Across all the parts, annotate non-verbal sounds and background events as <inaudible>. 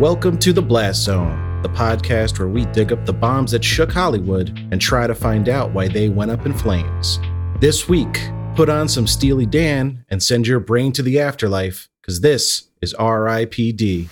Welcome to the Blast Zone, the podcast where we dig up the bombs that shook Hollywood and try to find out why they went up in flames. This week, put on some Steely Dan and send your brain to the afterlife, because this is RIPD.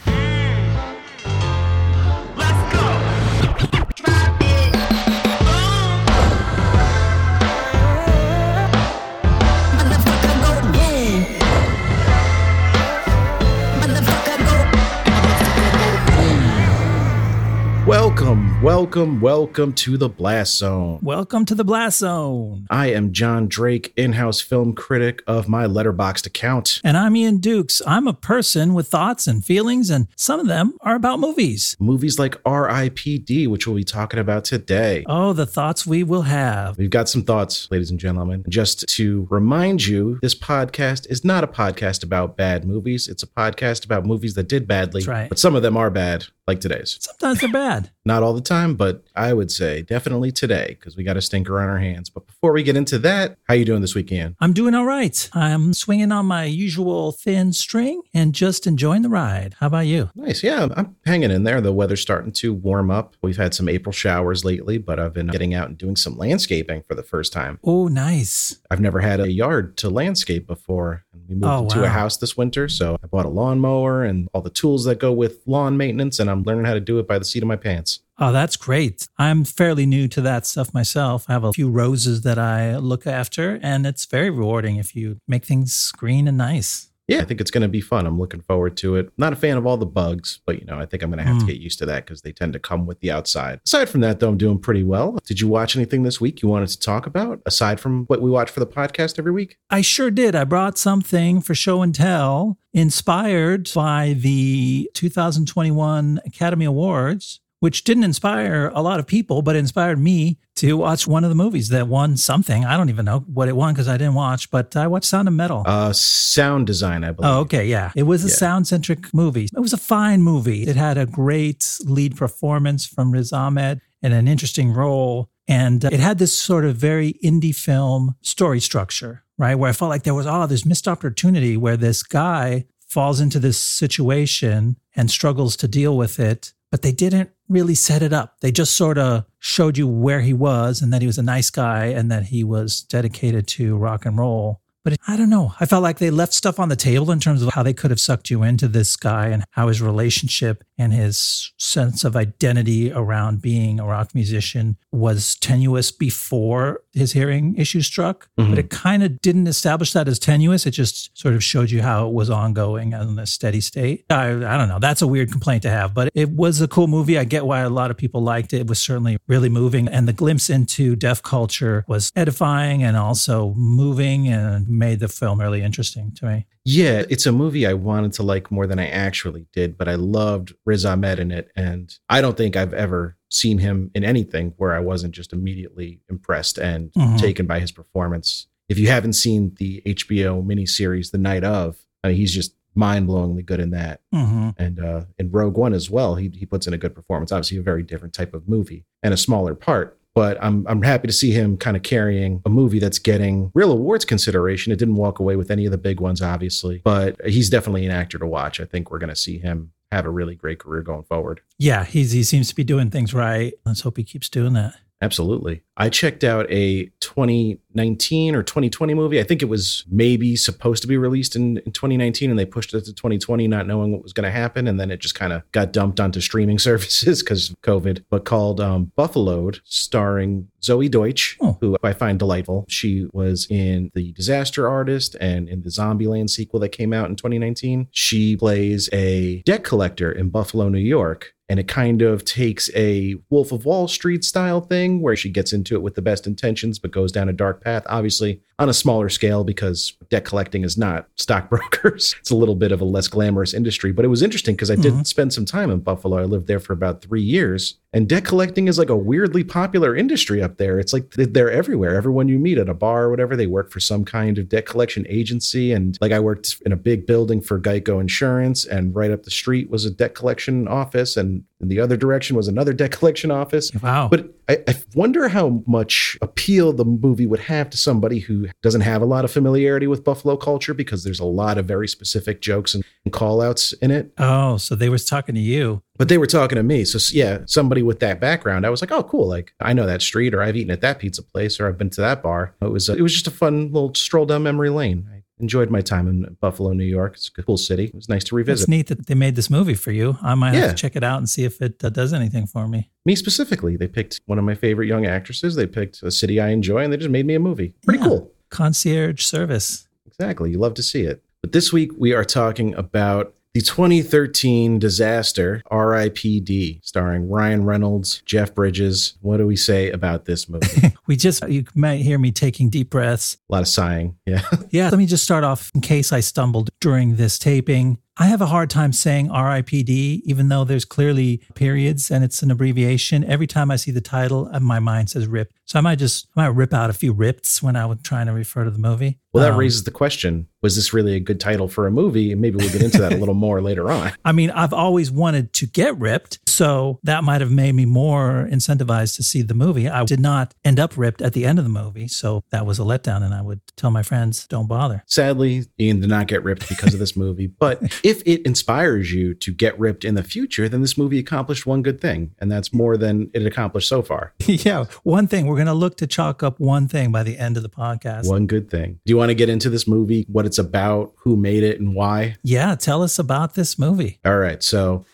Welcome, welcome, to the Blast Zone. Welcome to the Blast Zone. I am John Drake, in house film critic of my letterboxd account. And I'm Ian Dukes. I'm a person with thoughts and feelings, and some of them are about movies. Movies like RIPD, which we'll be talking about today. Oh, the thoughts we will have. We've got some thoughts, ladies and gentlemen. Just to remind you, this podcast is not a podcast about bad movies. It's a podcast about movies that did badly. That's right. But some of them are bad, like today's. Sometimes they're bad. <laughs> Not all the time, but I would say definitely today because we got a stinker on our hands. But before we get into that, how you doing this weekend? I'm doing all right. I'm swinging on my usual thin string and just enjoying the ride. How about you? Nice. Yeah, I'm hanging in there. The weather's starting to warm up. We've had some April showers lately, but I've been getting out and doing some landscaping for the first time. Oh, nice. I've never had a yard to landscape before. And we moved Oh, into a house this winter, so I bought a lawnmower and all the tools that go with lawn maintenance, and I'm learning how to do it by the seat of my pants. Oh, that's great. I'm fairly new to that stuff myself. I have a few roses that I look after, and it's very rewarding if you make things green and nice. Yeah, I think it's going to be fun. I'm looking forward to it. Not a fan of all the bugs, but you know, I think I'm going to have to Mm. get used to that because they tend to come with the outside. Aside from that, though, I'm doing pretty well. Did you watch anything this week you wanted to talk about aside from what we watch for the podcast every week? I sure did. I brought something for show and tell inspired by the 2021 Academy Awards, which didn't inspire a lot of people, but inspired me to watch one of the movies that won something. I don't even know what it won because I didn't watch, but I watched Sound of Metal. Uh, sound design, I believe. Oh, okay. Yeah. It was a Yeah. sound centric movie. It was a fine movie. It had a great lead performance from Riz Ahmed and an interesting role. And uh, it had this sort of very indie film story structure, right? Where I felt like there was, oh, this missed opportunity where this guy falls into this situation and struggles to deal with it. But they didn't really set it up. They just sort of showed you where he was and that he was a nice guy and that he was dedicated to rock and roll. But I don't know. I felt like they left stuff on the table in terms of how they could have sucked you into this guy and how his relationship and his sense of identity around being a rock musician was tenuous before his hearing issue struck. Mhm. But it kind of didn't establish that as tenuous. It just sort of showed you how it was ongoing and in a steady state. I, I don't know. That's a weird complaint to have, but it was a cool movie. I get why a lot of people liked it. It was certainly really moving. And the glimpse into deaf culture was edifying and also moving and made the film really interesting to me. Yeah, it's a movie I wanted to like more than I actually did, but I loved Riz Ahmed in it. And I don't think I've ever seen him in anything where I wasn't just immediately impressed and Mhm. taken by his performance. If you haven't seen the HBO miniseries The Night of, I mean, he's just mind blowingly good in that. hmm And uh, in Rogue One as well, he, he puts in a good performance. Obviously, a very different type of movie and a smaller part. But I'm I'm happy to see him kind of carrying a movie that's getting real awards consideration. It didn't walk away with any of the big ones, obviously, but he's definitely an actor to watch. I think we're going to see him have a really great career going forward. Yeah, he's, he seems to be doing things right. Let's hope he keeps doing that. Absolutely. I checked out a 2019 or 2020 movie. I think it was maybe supposed to be released in, in 2019 and they pushed it to 2020, not knowing what was going to happen. And then it just kind of got dumped onto streaming <laughs> services because of COVID, but called um, Buffaloed, starring Zoey Deutch, Oh. who I find delightful. She was in The Disaster Artist and in the Zombieland sequel that came out in 2019. She plays a debt collector in Buffalo, New York. And it kind of takes a Wolf of Wall Street style thing where she gets into it with the best intentions, but goes down a dark path. Obviously, on a smaller scale because debt collecting is not <laughs> stockbrokers. it's a little bit of a less glamorous industry. But it was interesting because I did Mhm. spend some time in Buffalo. I lived there for about three years. And debt collecting is like a weirdly popular industry up there. It's like they're everywhere. Everyone you meet at a bar or whatever, they work for some kind of debt collection agency. And like I worked in a big building for Geico Insurance, and right up the street was a debt collection office, and in the other direction was another <laughs> debt collection office. Wow. But I, I wonder how much appeal the movie would have to somebody who doesn't have a lot of familiarity with Buffalo culture because there's a lot of very specific jokes and, and call outs in it. Oh, so they was talking to you. But they were talking to me. So yeah, somebody with that background, I was like, oh, cool. Like I know that street, or I've eaten at that pizza place, or I've been to that bar. It was a, it was just a fun little stroll down memory lane. I enjoyed my time in Buffalo, New York. It's a cool city. It was nice to revisit. It's neat that they made this movie for you. I might have to check it out and see if it uh, does anything for me. me specifically, they picked one of my favorite young actresses. They picked a city I enjoy, and they just made me a movie. Pretty Yeah. cool. Concierge service. Exactly. You love to see it. But this week we are talking about the 2013 disaster RIPD, starring Ryan Reynolds, Jeff Bridges. What do we say about this movie? <laughs> We just, you might hear me taking deep breaths. a lot of sighing. Yeah. <laughs> Yeah, let me just start off in case I stumbled during this taping. I have a hard time saying RIPD, even though there's clearly periods and it's an abbreviation. Every time I see the title, uh, my mind says RIP. So I might just I might rip out a few rips when I was trying to refer to the movie. Well, that Um, raises the question was this really a good title for a movie? And maybe we'll get into that a little more later on. <laughs> I mean, I've always wanted to get ripped, so that might have made me more incentivized to see the movie. I did not end up ripped at the end of the movie, so that was a letdown, and I would tell my friends, don't bother. Sadly, Ian did not get ripped because of this movie. But <laughs> if it inspires you to get ripped in the future, then this movie accomplished one good thing. And that's more than it accomplished so far. <laughs> yeah, one thing, we're going to look to chalk up one thing by the end of the podcast. One good thing. Do you want to get into this movie, what it's about, who made it, and why? Yeah, tell us about this movie. All right. So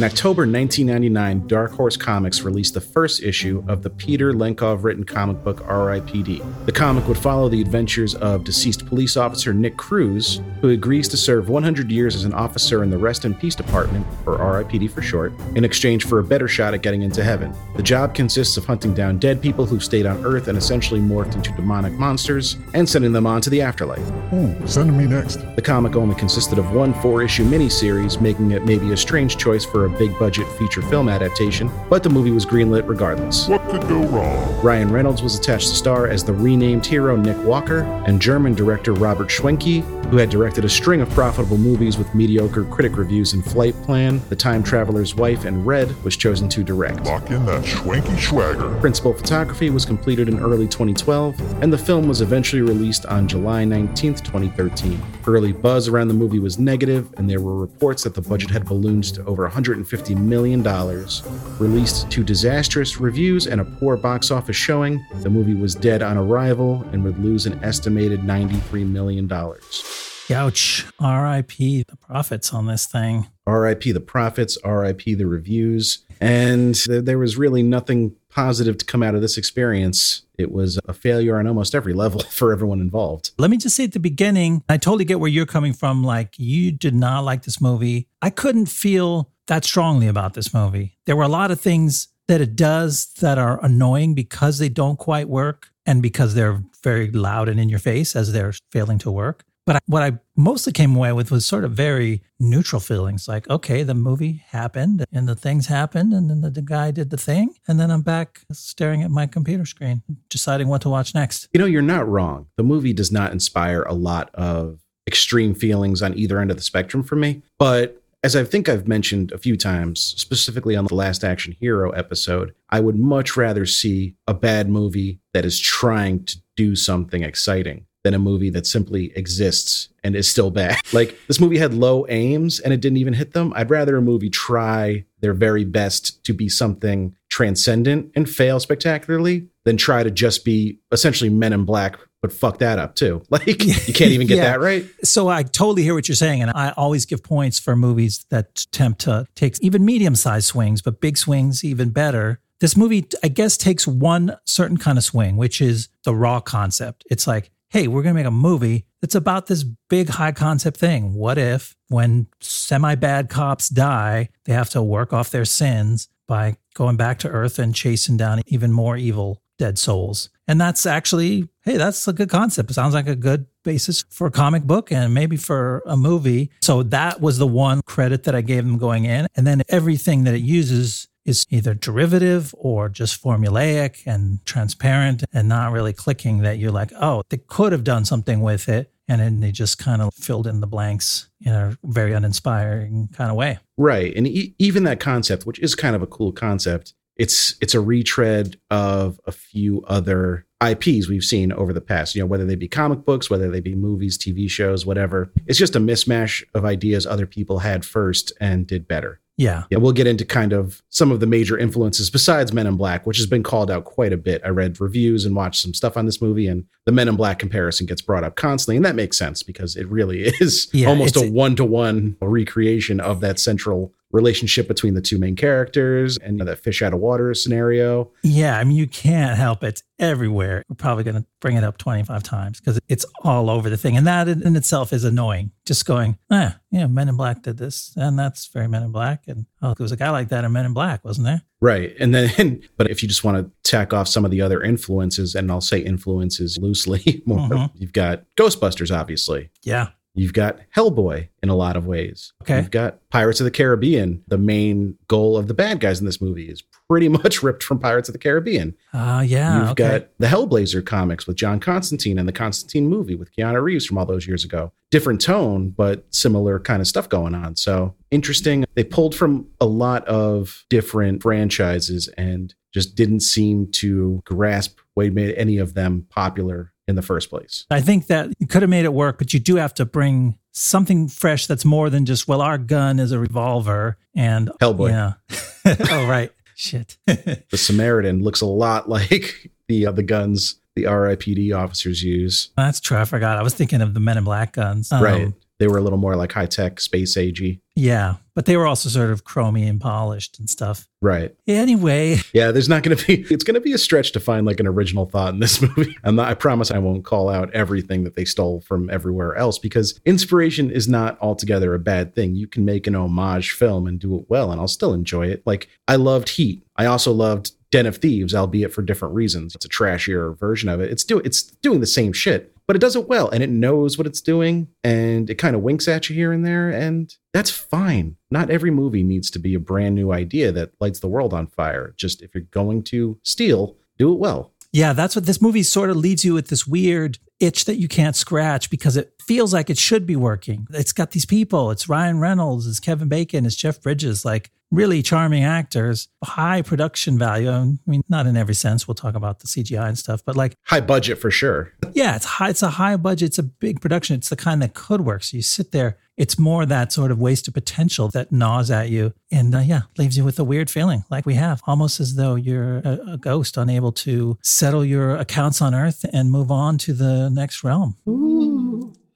in October 1999, Dark Horse Comics released the first issue of the Peter Lenkov written comic book RIPD. The comic would follow the adventures of deceased police officer Nick Cruz, who agrees to serve 100 years as an officer in the Rest in Peace Department, or RIPD for short, in exchange for a better shot at getting into heaven. The job consists of hunting down dead people who stayed on Earth and essentially morphed into demonic monsters and sending them on to the afterlife. Ooh, send me next. The comic only consisted of one four issue miniseries, making it maybe a strange choice for a big budget feature film adaptation, but the movie was greenlit regardless. What could go wrong? Ryan Reynolds was attached to star as the renamed hero Nick Walker, and German director Robert Schwentke, who had directed a string of profitable movies with mediocre critic reviews in Flight Plan, The Time Traveler's Wife, and Red, was chosen to direct. Lock in that schwanky swagger. Principal photography was completed in early 2012, and the film was eventually released on July 19, 2013. Early buzz around the movie was negative, and there were reports that the budget had ballooned to over $150 million. Released to disastrous reviews and a poor box office showing, the movie was dead on arrival and would lose an estimated $93 million. Ouch. RIP the profits on this thing. RIP the profits, RIP the reviews. And th- there was really nothing positive to come out of this experience. It was a failure on almost every level <laughs> for everyone involved. Let me just say at the beginning, I totally get where you're coming from. Like, you did not like this movie. I couldn't feel that strongly about this movie. There were a lot of things that it does that are annoying because they don't quite work and because they're very loud and in your face as they're failing to work. But what I mostly came away with was sort of very neutral feelings like, okay, the movie happened and the things happened and then the, the guy did the thing. And then I'm back staring at my computer screen, deciding what to watch next. You know, you're not wrong. The movie does not inspire a lot of extreme feelings on either end of the spectrum for me. But as I think I've mentioned a few times, specifically on the Last Action Hero episode, I would much rather see a bad movie that is trying to do something exciting than a movie that simply exists and is still bad. <laughs> Like this movie had low aims and it didn't even hit them. I'd rather a movie try their very best to be something transcendent and fail spectacularly than try to just be essentially Men in Black, but fuck that up too. <laughs> Like you can't even get <laughs> Yeah. that right. So I totally hear what you're saying, and I always give points for movies that attempt to take even medium-sized swings, but big swings even better. This movie, I guess, takes one certain kind of swing, which is the raw concept. It's like, hey, we're going to make a movie that's about this big high concept thing. What if, when semi bad cops die, they have to work off their sins by going back to Earth and chasing down even more evil dead souls? And that's actually, hey, that's a good concept. It sounds like a good basis for a comic book and maybe for a movie. So that was the one credit that I gave them going in. And then everything that it uses is either derivative or just formulaic and transparent and not really clicking that you're like, oh, they could have done something with it. And then they just kind of filled in the blanks in a very uninspiring kind of way. Right. And e- even that concept, which is kind of a cool concept, it's it's a retread of a few other IPs we've seen over the past, you know, whether they be comic books, whether they be movies, TV shows, whatever. It's just a mismatch of ideas other people had first and did better. Yeah. Yeah, we'll get into kind of some of the major influences besides Men in Black, which has been called out quite a bit. I read reviews and watched some stuff on this movie, and the Men in Black comparison gets brought up constantly. And that makes sense because it really <laughs> is Yeah, almost a one to one recreation of that central relationship between the two main characters and you know, that fish out of water scenario. Yeah, I mean, you can't help it. It's everywhere. We're probably going to bring it up 25 times because it's all over the thing. And that in itself is annoying. Just going, ah, yeah, Men in Black did this, and that's very Men in Black. And oh, there was a guy like that in Men in Black, wasn't there? Right. And then, <laughs> but if you just want to tack off some of the other influences, and I'll say influences loosely <laughs> more, Mhm. you've got Ghostbusters, obviously. Yeah. You've got Hellboy in a lot of ways. Okay. You've got Pirates of the Caribbean. The main goal of the bad guys in this movie is pretty <laughs> much ripped from Pirates of the Caribbean. Uh, yeah. You've okay. got the Hellblazer comics with John Constantine and the Constantine movie with Keanu Reeves from all those years ago. Different tone, but similar kind of stuff going on. So interesting. They pulled from a lot of different franchises and just didn't seem to grasp what made any of them popular in the first place. I think that you could have made it work, but you do have to bring something fresh that's more than just, well, our gun is a revolver and Hellboy. Yeah. <laughs> oh, right. Shit. <laughs> The Samaritan looks a lot <laughs> like the uh, the guns the RIPD officers use. That's true. I forgot. I was thinking of the Men in Black guns. Um, right. They were a little more like high tech, space agey. Yeah. But they were also sort of chromy and polished and stuff. Right. Anyway, <laughs> Yeah, there's not going to be. It's going to be a stretch to find like an original thought in this <laughs> movie. I'm not, I promise I won't call out everything that they stole from everywhere else because inspiration is not altogether a bad thing. You can make an homage film and do it well, and I'll still enjoy it. Like I loved Heat. I also loved Den of Thieves, albeit for different reasons. It's a trashier version of it. It's do it's doing the same shit, but it does it well, and it knows what it's doing, and it kind of winks at you here and there, and that's fine. Not every movie needs to be a brand new idea that lights the world on fire. Just if you're going to steal, do it well. yeah, that's what this movie sort of leaves you with this weird itch that you can't scratch because it feels like it should be working. It's got these people. It's Ryan Reynolds, it's Kevin Bacon, it's Jeff Bridges, like really charming actors, high production value. I mean, not in every sense. We'll talk about the CGI and stuff, but like High budget for sure. Yeah, it's high. It's a high budget. It's a big production. It's the kind that could work. So you sit there. It's more that sort of wasted potential that gnaws at you, and uh, yeah, leaves you with a weird feeling, like we have, almost as though you're a, a ghost, unable to settle your accounts on Earth and move on to the next realm.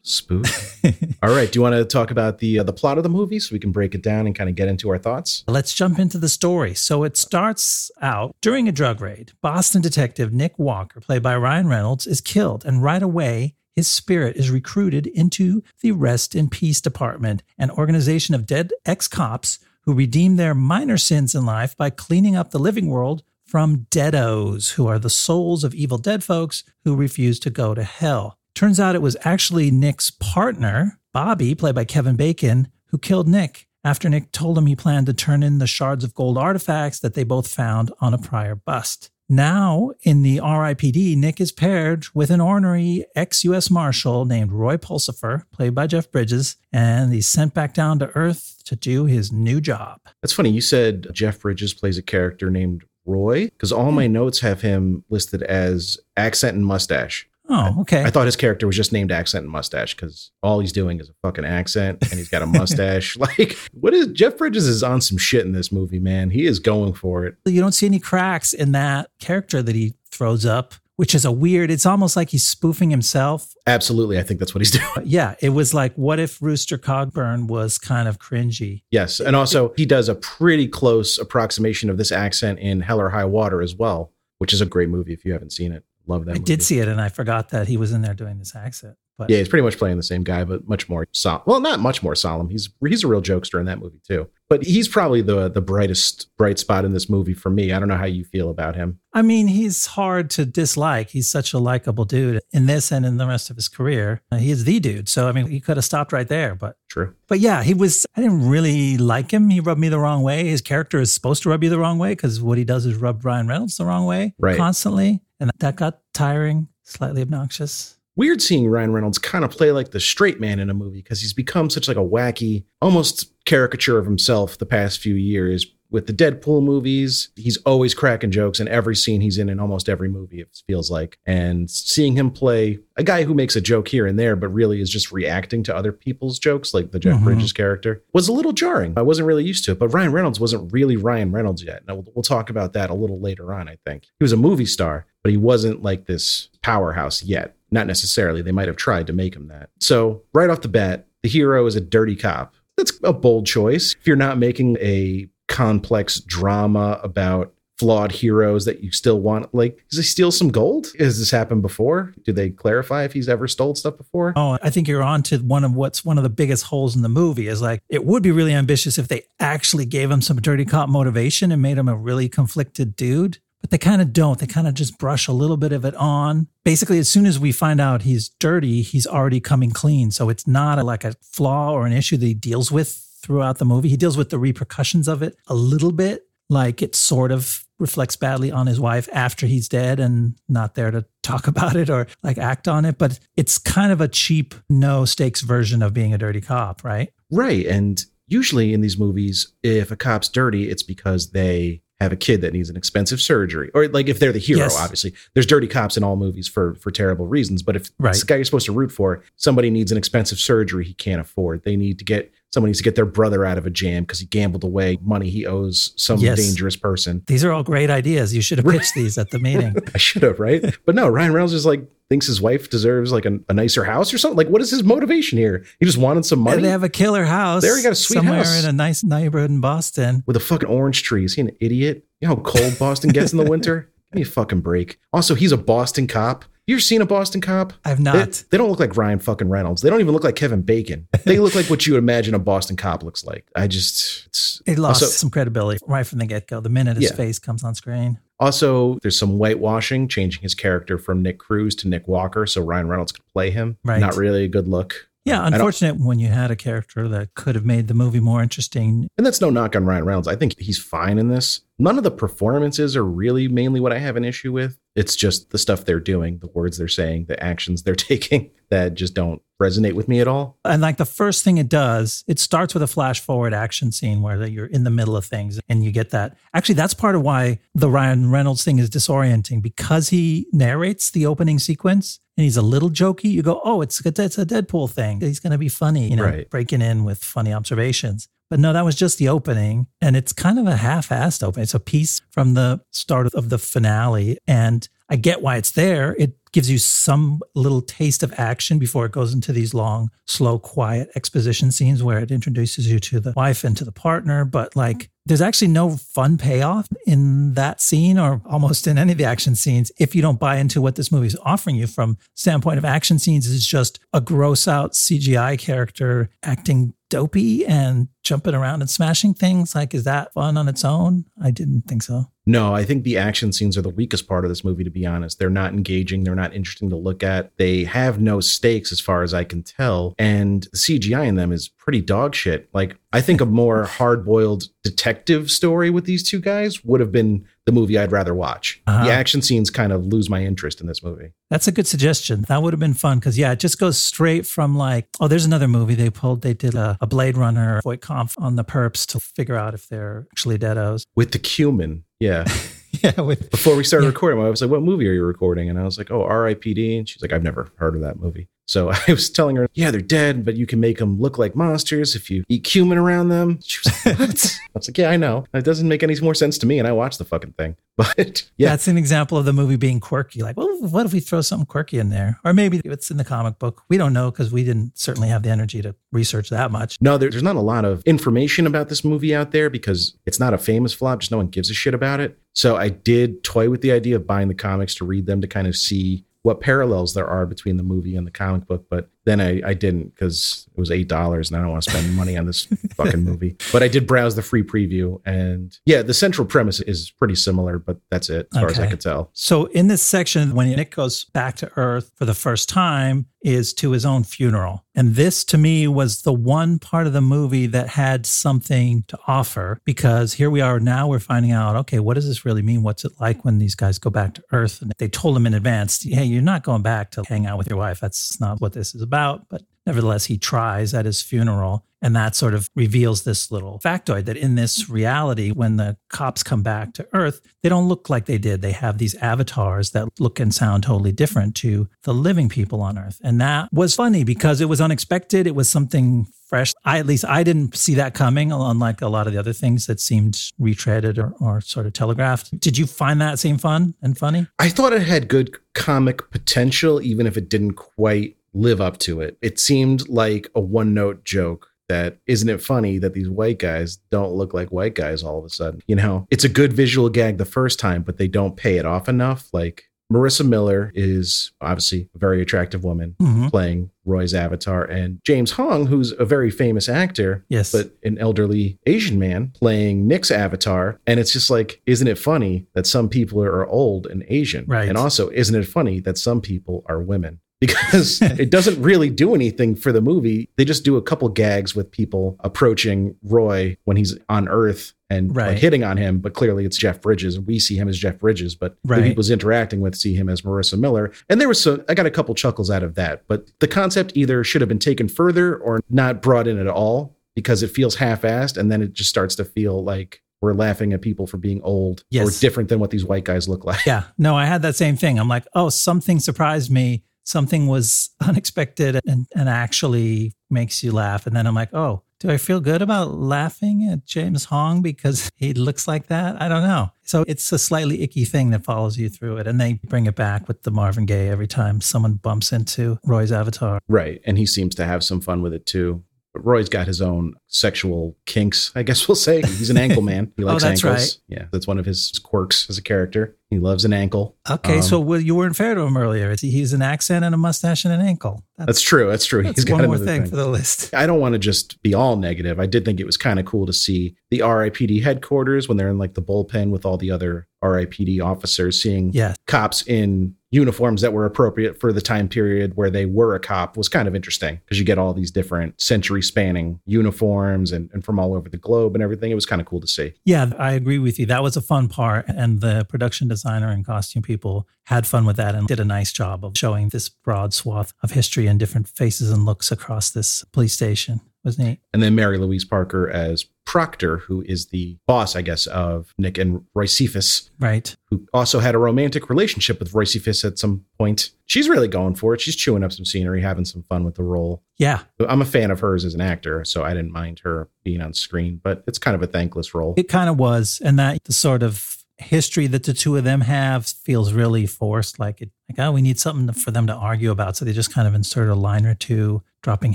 Spook. <laughs> All right. Do you want to talk about the uh, the plot of the movie so we can break it down and kind of get into our thoughts? Let's jump into the story. So it starts out during a drug raid. Boston detective Nick Walker, played by Ryan Reynolds, is killed, and right away, his spirit is recruited into the Rest in Peace Department, an organization of dead ex cops who redeem their minor sins in life by cleaning up the living world from deados, who are the souls of evil dead folks who refuse to go to hell. Turns out it was actually Nick's partner, Bobby, played by Kevin Bacon, who killed Nick after Nick told him he planned to turn in the shards of gold artifacts that they both found on a prior bust. Now, in the RIPD, Nick is paired with an ornery ex US Marshal named Roy Pulsipher, played by Jeff Bridges, and he's sent back down to Earth to do his new job. That's funny. You said Jeff Bridges plays a character named Roy because all my notes have him listed as accent and mustache. Oh, okay. I thought his character was just named accent and mustache because all he's doing is a fucking accent and he's got a <laughs> mustache. <laughs> like, what is Jeff Bridges is on some shit in this movie, man. He is going for it. you don't see any cracks in that character that he throws up, which is a weird, it's almost like he's spoofing himself. Absolutely. I think that's what he's <laughs> doing. Yeah, it was like, what if Rooster Cogburn was kind of cringy? Yes. And also, he does a pretty close approximation of this accent in Hell or High Water as well, which is a great movie if you haven't seen it. Love that I movie. did see it and I forgot that he was in there doing this accent. But Yeah, he's pretty much playing the same guy, but much more solemn. Well, not much more solemn. He's he's a real jokester in that movie too. But he's probably the the brightest bright spot in this movie for me. I don't know how you feel about him. I mean, he's hard to dislike. He's such a likable dude in this and in the rest of his career. Uh, He is the dude. So, I mean, he could have stopped right there. But, True. but yeah, he was, I didn't really like him. He rubbed me the wrong way. His character is supposed to rub you the wrong way because what he does is rub Ryan Reynolds the wrong way Right. constantly. And that got tiring, slightly obnoxious. Weird seeing Ryan Reynolds kind of play like the straight man in a movie because he's become such like a wacky, almost caricature of himself the past few years. with the Deadpool movies, he's always cracking jokes in every scene he's in in almost every movie, it feels like. And seeing him play a guy who makes a joke here and there, but really is just reacting to other people's jokes, like the Jeff Mhm. Bridges character, was a little jarring. I wasn't really used to it, but Ryan Reynolds wasn't really Ryan Reynolds yet. Now, we'll, we'll talk about that a little later on, I think. He was a movie star, but he wasn't like this powerhouse yet. Not necessarily. They might have tried to make him that. So, right off the bat, the hero is a dirty cop. That's a bold choice. If you're not making a complex drama about flawed heroes that you still want, like, does he steal some gold? Has this happened before? Do they clarify if he's ever stole stuff before? Oh, I think you're on to one of what's one of the biggest holes in the movie is like it would be really ambitious if they actually gave him some dirty cop motivation and made him a really conflicted dude. But they kind of don't. They kind of just brush a little bit of it on. Basically, as soon as we find out he's dirty, he's already coming clean. So it's not a, like a flaw or an issue that he deals with throughout the movie. He deals with the repercussions of it a little bit, like it sort of reflects badly on his wife after he's dead and not there to talk <laughs> about it or like act on it. But it's kind of a cheap, no stakes version of being a dirty cop, right? Right. And usually in these movies, if a cop's dirty, it's because they have a kid that needs an expensive surgery. Or like if they're the hero, Yes. obviously. There's dirty cops in all movies for for terrible reasons. But if Right. the guy you're supposed to root for, somebody needs an expensive surgery he can't afford. They need to get somebody needs to get their brother out of a jam because he gambled away money he owes some Yes. dangerous person. These are all great ideas. You should have pitched these at the meeting. <laughs> I should have, right? but no, Ryan Reynolds just like thinks his wife deserves like a, a nicer house or something. Like, what is his motivation here? He just wanted some money And they have a killer house. There, you got a sweet somewhere house. in a nice neighborhood in Boston. with a fucking orange tree. Is he an idiot? You know how cold Boston gets in the winter? <laughs> Give me a fucking break. Also, he's a Boston cop. You ever seen a Boston cop? I've not. they don't look like Ryan fucking Reynolds. They don't even look like Kevin Bacon. They look like what you would imagine a Boston cop looks like. I just, it's It lost Also- some credibility right from the get go. The minute his Yeah. face comes on screen. also there's some whitewashing, changing his character from Nick Cruz to Nick Walker, so Ryan Reynolds could play him. Right. Not really a good look. Yeah, unfortunate when you had a character that could have made the movie more interesting. And that's no knock on Ryan Reynolds. I think he's fine in this. None of the performances are really mainly what I have an issue with. It's just the stuff they're doing, the words they're saying, the actions they're <laughs> taking that just don't resonate with me at all. And like the first thing it does, it starts with a flash forward action scene where you're in the middle of things and you get that. Actually, that's part of why the Ryan Reynolds thing is disorienting because he narrates the opening sequence and he's a little jokey. You go, oh, it's it's a Deadpool thing. He's going to be funny, you know, Right. breaking in with funny observations. But no, that was just the opening. And it's kind of a half assed opening. It's a piece from the start of the finale. And I get why it's there. It gives you some little taste of action before it goes into these long, slow, quiet exposition scenes where it introduces you to the wife and to the partner. But like, there's actually no fun payoff in that scene or almost in any of the action scenes if you don't buy into what this movie is offering you from standpoint of action scenes is just a gross out CGI character acting dopey and jumping around and smashing things. Like, is that fun on its own? I didn't think so. No, I think the action scenes are the weakest part of this movie, to be honest. They're not engaging. They're not interesting to look at. They have no stakes, as far as I can tell. And the CGI in them is pretty dog shit. Like, I think a more <laughs> hard boiled detective story with these two guys would have been the movie I'd rather watch. Uh-huh. The action scenes kind of lose my interest in this movie. That's a good suggestion. That would have been fun because, yeah, it just goes straight from like, oh, there's another movie they pulled. They did a, a Blade Runner Voight Kampff on the perps to figure out if they're actually deados. With the cumin. Yeah. <laughs> Yeah, with Before we started Yeah. recording, I was like, What movie are you recording? And I was like, Oh, RIPD. And she's like, I've never heard of that movie. So <laughs> I was telling her, Yeah, they're dead, but you can make them look like monsters if you eat cumin around them. She was like, What? <laughs> I was like, Yeah, I know. It doesn't make any more sense to me. And I watched the fucking thing. <laughs> But yeah, That's an example of the movie being quirky. Like, well, what if we throw something quirky in there? Or maybe it's in the comic book. We don't know because we didn't certainly have the energy to research that much. no, there, there's not a lot of information about this movie out there because it's not a famous flop. Just no one gives a shit about it. So I did toy with the idea of buying the comics to read them to kind of see what parallels there are between the movie and the comic book. But then I, I didn't because it was eight dollars and I don't want to spend money on this fucking movie. <laughs> But I did browse the free preview and yeah, the central premise is pretty similar, but that's it as far as I Okay. could tell. So in this section, when Nick goes back to Earth for the first time, is to his own funeral. And this to me was the one part of the movie that had something to offer because here we are now we're finding out, okay, what does this really mean? What's it like when these guys go back to Earth? And they told him in advance, hey, you're not going back to hang out with your wife. That's not what this is about. Out, but nevertheless, he tries at his funeral. And that sort of reveals this little factoid that in this reality, when the cops come back to Earth, they don't look like they did. They have these avatars that look and sound totally different to the living people on Earth. And that was funny because it was unexpected. It was something fresh. I, at least I didn't see that coming, unlike a lot of the other things that seemed retreaded or, or sort of telegraphed. Did you find that seem fun and funny? I thought it had good comic potential, even if it didn't quite live up to it. It seemed like a one note joke that isn't it funny that these white guys don't look like white guys all of a sudden? You know, it's a good visual gag the first time, but they don't pay it off enough. Like Marisa Miller is obviously a very attractive woman Mhm. playing Roy's avatar, and James Hong, who's a very famous actor, Yes. but an elderly Asian man playing Nick's avatar. And it's just like, isn't it funny that some people are old and Asian? Right. And also, isn't it funny that some people are women? Because <laughs> it doesn't really do anything for the movie. They just do a couple gags with people approaching Roy when he's on Earth and like, hitting on him, but clearly it's Jeff Bridges, we see him as Jeff Bridges, but Right. the people's interacting with see him as Marisa Miller. And there was some, I got a couple chuckles out of that, but the concept either should have been taken further or not brought in at all because it feels half-assed, and then it just starts to feel like we're laughing at people for being old Yes. or different than what these white guys look like. Yeah, no, I had that same thing. I'm like, oh, something surprised me. Something was <laughs> unexpected and, and actually makes you laugh. And then I'm like, oh, do I feel good about laughing at James Hong because <laughs> he looks like that? I don't know. So it's a slightly icky thing that follows you through it. And they bring it back with the Marvin Gaye every time someone bumps into Roy's avatar. Right. And he seems to have some fun with it too. But Roy's got his own sexual kinks, I guess we'll say. He's an ankle man. He <laughs> Oh, likes that's ankles. Yeah, that's one of his quirks as a character. He loves an ankle. Okay, Um, so well, you weren't fair to him earlier. He's an accent and a mustache and an ankle. That's true. That's true. That's He's got one more another thing, for the list. <laughs> I don't want to just be all negative. I did think it was kind of cool to see the RIPD headquarters when they're in like the bullpen with all the other RIPD officers, seeing Yes. cops in uniforms that were appropriate for the time period where they were a cop was kind of interesting because you get all these different century spanning uniforms and, and from all over the globe and everything. It was kind of cool to see. Yeah, I agree with you. That was a fun part. And the production designer and costume people had fun with that and did a nice job of showing this broad swath of history and different faces and looks across this police station. It was neat. And then Mary Louise Parker as Proctor, who is the boss, I guess, of Nick and Roy Cephas, Right. who also had a romantic relationship with Roy Cephas at some point. She's really going for it. She's chewing up some scenery, having some fun with the role. Yeah. I'm a fan of hers as an actor, so I didn't mind her being on screen, but it's kind of a thankless role. It kind of was. And that the sort of history that the two of them have feels really forced. Like it, like, oh, we need something for them to argue about. So they just kind of insert a line or two, dropping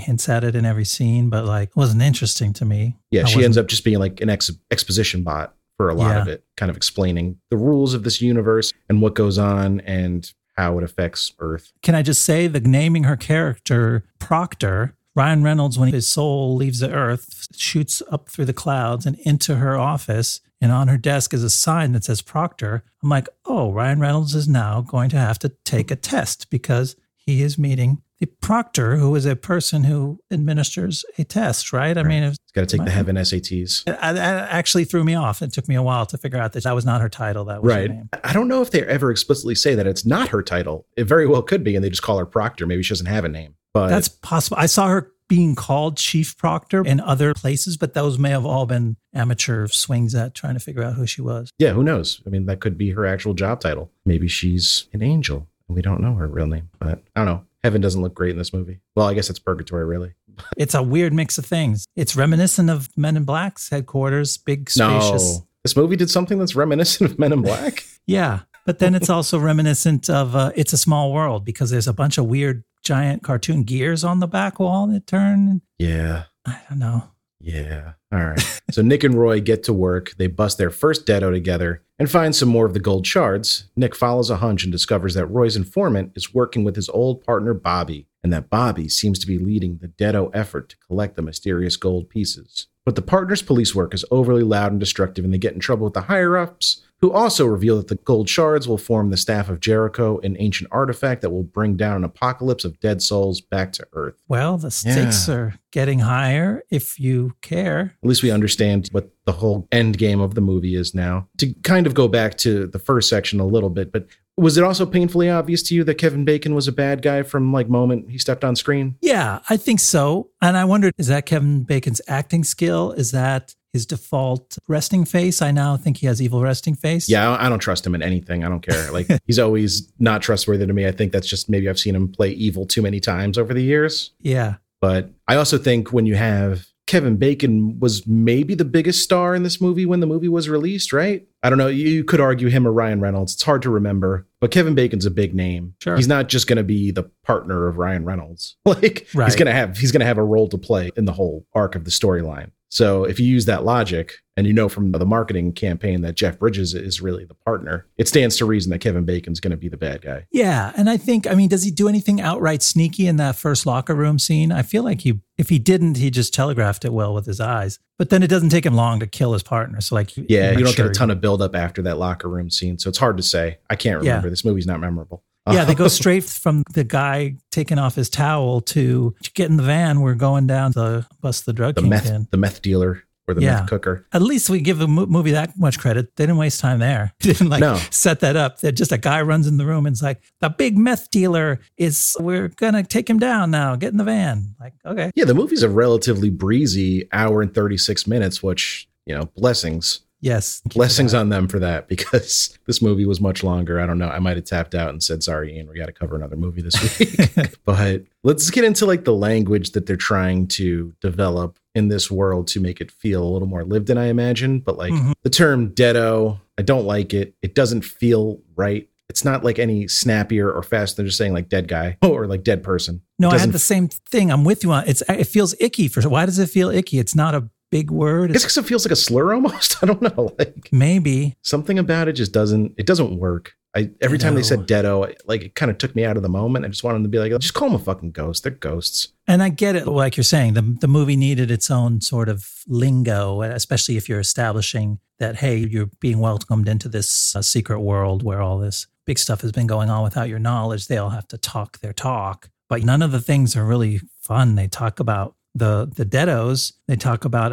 hints at it in every scene, but like it wasn't interesting to me. Yeah, I she wasn't- ends up just being like an ex- exposition bot for a lot Yeah. of it, kind of explaining the rules of this universe and what goes on and how it affects Earth. Can I just say the naming her character Proctor, Ryan Reynolds, when his soul leaves the earth, shoots up through the clouds and into her office. And on her desk is a sign that says Proctor. I'm like, oh, Ryan Reynolds is now going to have to take a test because he is meeting the proctor, who is a person who administers a test, right? I mean, It's got to take the heaven SATs. it, uh, it actually threw me off. It took me a while to figure out that that was not her title. That was her Right. name. I don't know if they ever explicitly say that it's not her title. It very well could be, and they just call her Proctor. Maybe she doesn't have a name. But That's possible. I saw her being called chief proctor in other places, but those may have all been amateur swings at trying to figure out who she was. yeah, who knows? I mean, that could be her actual job title. Maybe she's an angel, we don't know her real name. But I don't know. Heaven doesn't look great in this movie. Well, I guess it's purgatory, really. <laughs> It's a weird mix of things. It's reminiscent of Men in Black's headquarters, big, spacious. No, this movie did something that's reminiscent of Men in Black. <laughs> Yeah. But then it's also reminiscent of uh, It's a Small World because there's a bunch of weird giant cartoon gears on the back wall that turn. yeah. I don't know. Yeah. All right. <laughs> so Nick and Roy get to work. They bust their first deado together and find some more of the gold shards. Nick follows a hunch and discovers that Roy's informant is working with his old partner Bobby, and that Bobby seems to be leading the deado effort to collect the mysterious gold pieces. But the partners' police work is overly loud and destructive, and they get in trouble with the higher ups, who also reveal that the gold shards will form the Staff of Jericho, an ancient artifact that will bring down an apocalypse of dead souls back to Earth. Well, the stakes are getting higher if you care. At least we understand what the whole end game of the movie is now. To kind of go back to the first section a little bit, but Was it also painfully obvious to you that Kevin Bacon was a bad guy from like moment he stepped on screen? Yeah, I think so. And I wondered, is that Kevin Bacon's acting skill? Is that his default resting face? I now think he has evil resting face. Yeah, I don't, trust him in anything. I don't care. Like <laughs> he's always not trustworthy to me. I think that's just maybe I've seen him play evil too many times over the years. Yeah. But I also think when you have Kevin Bacon was maybe the biggest star in this movie when the movie was released, right? I don't know. You could argue him or Ryan Reynolds. It's hard to remember, but Kevin Bacon's a big name. Sure. He's not just going to be the partner of Ryan Reynolds. <laughs> Like Right. he's going to have he's going to have a role to play in the whole arc of the storyline. So if you use that logic and you know from the marketing campaign that Jeff Bridges is really the partner, it stands to reason that Kevin Bacon's going to be the bad guy. Yeah. And I think, I mean, does he do anything outright sneaky in that first locker room scene? I feel like he, if he didn't, he just telegraphed it well with his eyes. But then it doesn't take him long to kill his partner. So, like, Yeah, you don't get a ton of buildup after that locker room scene, so it's hard to say. I can't Yeah. remember. This movie's not memorable. <laughs> Yeah, they go <laughs> straight from the guy taking off his towel to get in the van. We're going down to bust the drug the meth, the meth dealer or the Yeah. meth cooker. At least we give the mo- movie that much credit. They didn't waste time there. <laughs> They didn't like No. set that up. That just a guy runs in the room and it's like, the big meth dealer is, we're going to take him down now. Get in the van. Like, okay. Yeah, the movie's a relatively breezy hour and thirty six minutes, which you know, blessings, Yes. blessings on them for that because <laughs> this movie was much longer. I don't know. I might have tapped out and said, "Sorry, Ian, we got to cover another movie this week." <laughs> but let's get into like the language that they're trying to develop in this world to make it feel a little more lived in. I imagine, but like Mhm. the term "deado," I don't like it. It doesn't feel right. It's not like any snappier or faster than just saying like "dead guy" <laughs> or like "dead person." No, I had the same thing. I'm with you on it's. It feels icky. For why does it feel icky? It's not a big word. I guess It's because it feels like a slur almost. <laughs> I don't know. Like maybe. something about it just doesn't. It doesn't work. I every time they said. Deado, like it kind of took me out of the moment. I just wanted them to be like, just call them a fucking ghost. They're ghosts. And I get it, like you're saying, the the movie needed its own sort of lingo, especially if you're establishing that hey, you're being welcomed into this uh, secret world where all this big stuff has been going on without your knowledge. They all have to talk their talk, but none of the things are really fun. They talk about the the deados. They talk about